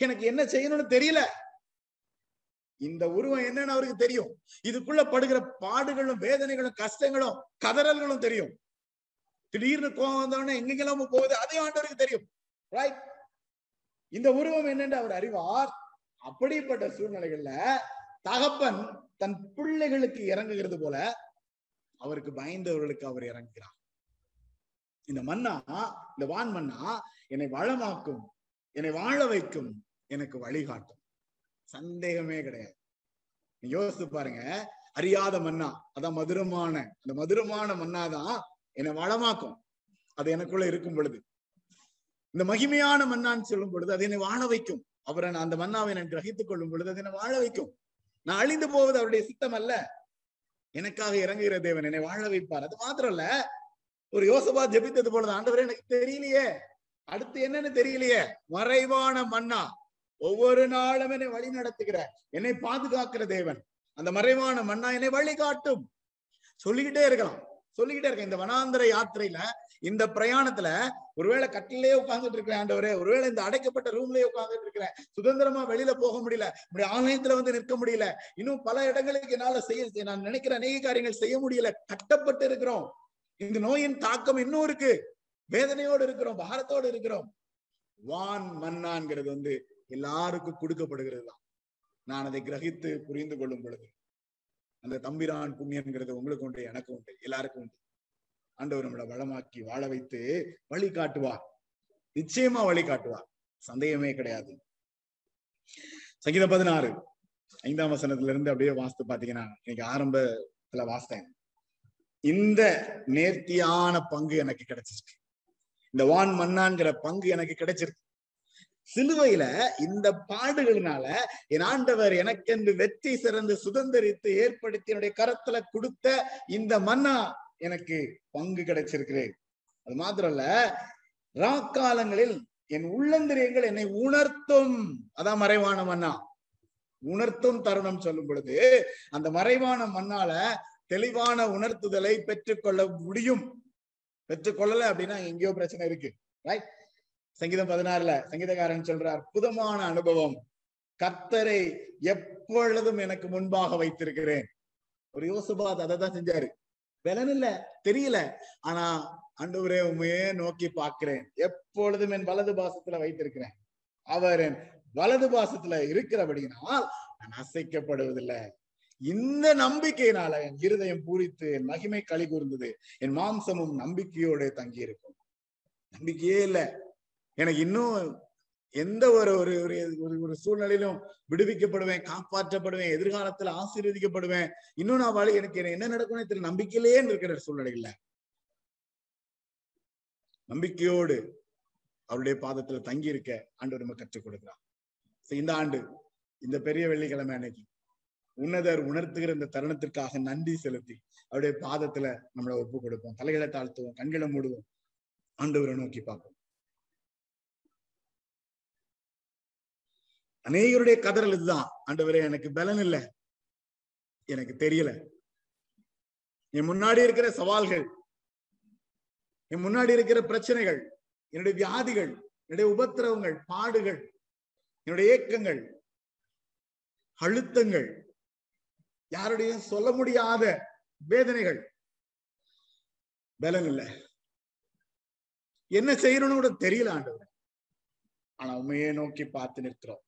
எனக்கு என்ன செய்யணும்னு தெரியல. இந்த உருவம் என்னன்னு அவருக்கு தெரியும். இதுக்குள்ள படுகிற பாடுகளும் வேதனைகளும் கஷ்டங்களும் கதறல்களும் தெரியும். திடீர்னு கோவம் வந்தவொடனே எங்கெங்கெல்லாம் போகுது அதையும் ஆண்டவருக்கு தெரியும். ரைட் இந்த உருவம் என்னன்னு அவர் அறிவார். அப்படிப்பட்ட சூழ்நிலைகள்ல தகப்பன் தன் பிள்ளைகளுக்கு இறங்குகிறது போல அவருக்கு பயந்தவர்களுக்கு அவர் இறங்குகிறார் இந்த மன்னா இந்த வான் மன்னா என்னை வளமாக்கும் என்னை வாழ வைக்கும் எனக்கு வழிகாட்டும். சந்தேகமே கிடையாது. நீ யோசித்து பாருங்க அறியாத மன்னா அதான் மதுரமான அந்த மதுரமான மன்னா தான் என்னை வளமாக்கும். அது எனக்குள்ள இருக்கும் பொழுது. இந்த மகிமையான மன்னான்னு சொல்லும் பொழுது அது என்னை வாழ வைக்கும். அவரை நான் அந்த மன்னாவை நான் கிரகித்துக் கொள்ளும் பொழுது அது என்னை வாழ வைக்கும். நான் அழிந்து போவது அவருடைய சித்தம் அல்ல எனக்காக இறங்குகிற தேவன் என்னை வாழ வைப்பார். அது மாத்திரம் இல்ல ஒரு யோசபா ஜெபித்தது போலதான். ஆண்டவரே எனக்கு தெரியலையே. அடுத்து என்னன்னு தெரியலையே. மறைவான மன்னா. ஒவ்வொரு நாளும் என்னை வழி நடத்துகிற என்னை பாதுகாக்கிற தேவன். அந்த மறைவான மன்னா என்னை வழி காட்டும் சொல்லிக்கிட்டே இருக்கலாம். சொல்லிக்கிட்டே இருக்கேன். இந்த வனாந்திர யாத்திரையில இந்த பிரயாணத்துல ஒருவேளை கட்டிலே உட்கார்ந்துட்டு இருக்கிறேன் ஆண்டவரே. ஒருவேளை இந்த அடைக்கப்பட்ட ரூம்லயே உட்காந்துட்டு இருக்கிறேன். சுதந்திரமா வெளியில போக முடியல. இப்படி ஆலயத்துல வந்து நிற்க முடியல. இன்னும் பல இடங்களுக்கு என்னால செய்ய நான் நினைக்கிற அநேக காரியங்கள் செய்ய முடியல. கட்டப்பட்டு இருக்கிறோம். இந்த நோயின் தாக்கம் இன்னும் இருக்கு. வேதனையோடு இருக்கிறோம். பாரத்தோடு இருக்கிறோம். வான் மன்னான்கிறது வந்து எல்லாருக்கும் கொடுக்கப்படுகிறது தான் நான் அதை கிரகித்து புரிந்து கொள்ளும் பொழுது. அந்த தம்பிரான் புண்ணியங்கிறது உங்களுக்கு உண்டு எனக்கு உண்டு எல்லாருக்கும் உண்டு. ஆண்டவர் நம்மளை வளமாக்கி வாழ வைத்து வழி காட்டுவார் நிச்சயமா வழி காட்டுவார் சந்தேகமே கிடையாது. சங்கீதம் பதினாறு ஐந்தாம் வசனத்துல இருந்து அப்படியே வாசித்து பாத்தீங்கன்னா இன்னைக்கு ஆரம்பத்துல வாசித்தேன். இந்த நேர்த்தியான பங்கு எனக்கு கிடைச்சிருக்கு. இந்த வான் மன்னான்கிற பங்கு எனக்கு கிடைச்சிருக்கு. சிலுவையில இந்த பாடுகளினால என் ஆண்டவர் எனக்கென்று வெற்றி சிறந்து சுதந்திரித்து ஏற்படுத்தி என்னுடைய கரத்துல கொடுத்த இந்த மன்னா எனக்கு பங்கு கிடைச்சிருக்கிறேன். அது மாத்திரம் இல்ல ராக்காலங்களில் என் உள்ளந்திரியங்கள் என்னை உணர்த்தும். அதான் மறைவான மன்னா. உணர்த்தும் தருணம் சொல்லும் பொழுது அந்த மறைவான மண்ணால தெளிவான உணர்த்துதலை பெற்றுக்கொள்ள முடியும். பெற்றுக்கொள்ளல அப்படின்னா எங்கேயோ பிரச்சனை இருக்கு. ரைட் சங்கீதம் பதினாறுல சங்கீதக்காரன் சொல்ற அற்புதமான அனுபவம். கர்த்தரை எப்பொழுதும் எனக்கு முன்பாக வைத்திருக்கிறேன். ஒரு யோசுபாத் அதை தான் செஞ்சாரு. பலன் இல்ல தெரியல. ஆனா அன்றுவரே உண்மையே நோக்கி பார்க்கிறேன். எப்பொழுதும் என் வலது பாசத்துல வைத்திருக்கிறேன். அவர் என் வலது பாசத்துல இருக்கிறபடினால் நான் அசைக்கப்படுவதில்லை. இந்த நம்பிக்கையினால என் இருதயம் பூரித்து என் மகிமை களி கூர்ந்தது. என் மாம்சமும் நம்பிக்கையோடு தங்கி இருக்கும் நம்பிக்கையே இல்ல. எனக்கு இன்னும் எந்த ஒரு ஒரு ஒரு ஒரு சூழ்நிலையிலும் விடுவிக்கப்படுவேன் காப்பாற்றப்படுவேன் எதிர்காலத்துல ஆசீர்வதிக்கப்படுவேன். இன்னும் நான் வாழ எனக்கு என்ன நடக்கும்னு தெரியல. நம்பிக்கையிலேயே இருக்கிற சூழ்நிலைகள்ல நம்பிக்கையோடு அவருடைய பாதத்துல தங்கி இருக்க ஆண்டு நம்ம கற்றுக் கொடுக்கிறார். இந்த ஆண்டு இந்த பெரிய வெள்ளிக்கிழமை அன்னைக்கு உன்னதர் உணர்த்துகிற இந்த தருணத்திற்காக நன்றி செலுத்தி அவருடைய பாதத்துல நம்மளை ஒப்பு கொடுப்போம். தலைகளை தாழ்த்துவோம் கண்களை மூடுவோம். ஆண்டவரை நோக்கி பார்ப்போம். அநேகருடைய கதறல் இதுதான். ஆண்டவரே எனக்கு பலன் இல்லை. எனக்கு தெரியல. என் முன்னாடி இருக்கிற சவால்கள் என் முன்னாடி இருக்கிற பிரச்சனைகள் என்னுடைய வியாதிகள் என்னுடைய உபத்திரவங்கள் பாடுகள் என்னுடைய ஏக்கங்கள் அழுத்தங்கள் யாருடையும் சொல்ல முடியாத வேதனைகள். பலன் இல்ல. என்ன செய்யணும்னு கூட தெரியல ஆண்டவர். ஆனா உண்மையே நோக்கி பார்த்து நிற்கிறோம்.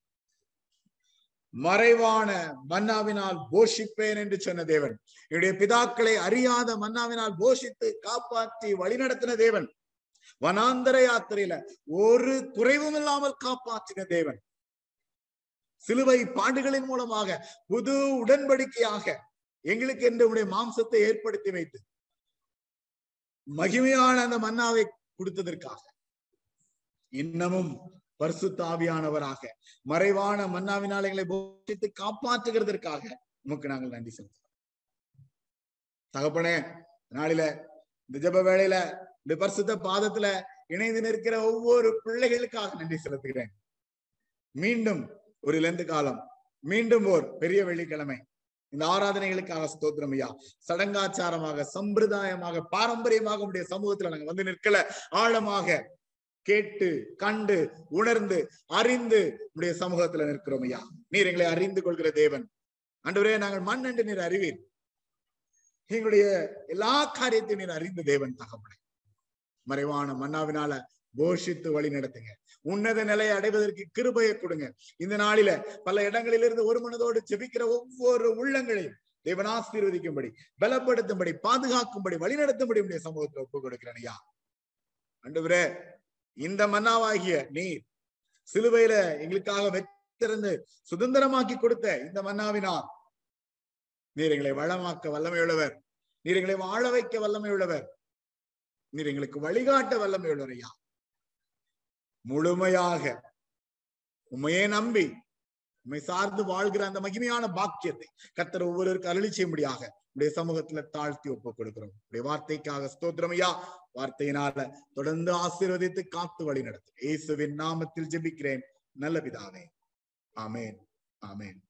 மறைவான மன்னாவினால் போஷிப்பேன் என்று சொன்ன தேவன். என்னுடைய பிதாக்களை அறியாத மன்னாவினால் போஷித்து காப்பாற்றி வழிநடத்தின தேவன். வனாந்தர யாத்திரையில ஒரு குறைவும் இல்லாமல் காப்பாற்றின தேவன். சிலுவை பாண்டுகளின் மூலமாக புது உடன்படிக்கையாக எங்களுக்கு என்று மாம்சத்தை ஏற்படுத்தி வைத்து மகிமையான அந்த மன்னாவை கொடுத்ததற்காக. இன்னமும் பரிசுத்தாவியானவராக மறைவான மன்னாவினால் எங்களை போஷித்து காப்பாற்றுகிறதற்காக உமக்கு நாங்கள் நன்றி செலுத்துகிறோம். தகப்பனே நாளில இந்த ஜப வேளையில இந்த பரிசுத்த பாதத்துல இணைந்து நிற்கிற ஒவ்வொரு பிள்ளைகளுக்காக நன்றி செலுத்துகிறேன். மீண்டும் ஒரு லெந்து காலம் மீண்டும் ஓர் பெரிய வெள்ளிக்கிழமை. இந்த ஆராதனைகளுக்காக ஸ்தோத்திரம் ஐயா. சடங்காச்சாரமாக சம்பிரதாயமாக பாரம்பரியமாக உடைய சமூகத்துல நாங்க வந்து நிற்கல. ஆழமாக கேட்டு கண்டு உணர்ந்து அறிந்து உடைய சமூகத்துல நிற்கிறோம் ஐயா. நீர் எங்களை அறிந்து கொள்கிற தேவன். அன்றுவரே நாங்கள் மண் என்று நீர் அறிவீர். எங்களுடைய எல்லா காரியத்தையும் நீர் அறிந்த தேவன் தகவலை மறைவான மன்னாவினால போஷித்து வழி நடத்துங்க. உன்னத நிலையை அடைவதற்கு கிருபையை கொடுங்க. இந்த நாளில பல இடங்களிலிருந்து ஒரு மனதோடு செபிக்கிற ஒவ்வொரு உள்ளங்களையும் தேவன் ஆசீர்வதிக்கும்படி பலப்படுத்தும்படி பாதுகாக்கும்படி வழிநடத்தும்படி உடைய சமூகத்துல ஒப்புக் கொடுக்கிறேன் ஐயா. அண்டு இந்த மன்னாவாகிய நீர் சிலுவையில எங்களுக்காக வெற்றிருந்து சுதந்திரமாக்கி கொடுத்த இந்த மன்னாவினால் நீர் எங்களை வளமாக்க வல்லமையுள்ளவர். நீர் எங்களை வாழ வைக்க வல்லமையுள்ளவர். நீர் எங்களுக்கு வழிகாட்ட வல்லமையுள்ளவர் ஐயா. முழுமையாக உண்மையே நம்பி உண்மை சார்ந்து வாழ்கிற அந்த மகிமையான பாக்கியத்தை கத்தர் ஒவ்வொருவருக்கு அருளி செய்யும்படியாக உடைய சமூகத்துல தாழ்த்தி ஒப்பு கொடுக்கிறோம். உடைய வார்த்தைக்காக ஸ்தோத்திரமையா வார்த்தையினால தொடர்ந்து ஆசீர்வதித்து காத்து வழி நடத்தும். இயேசுவின் நாமத்தில் ஜெபிக்கிறேன். நல்ல பிதாவே. ஆமேன். ஆமேன்.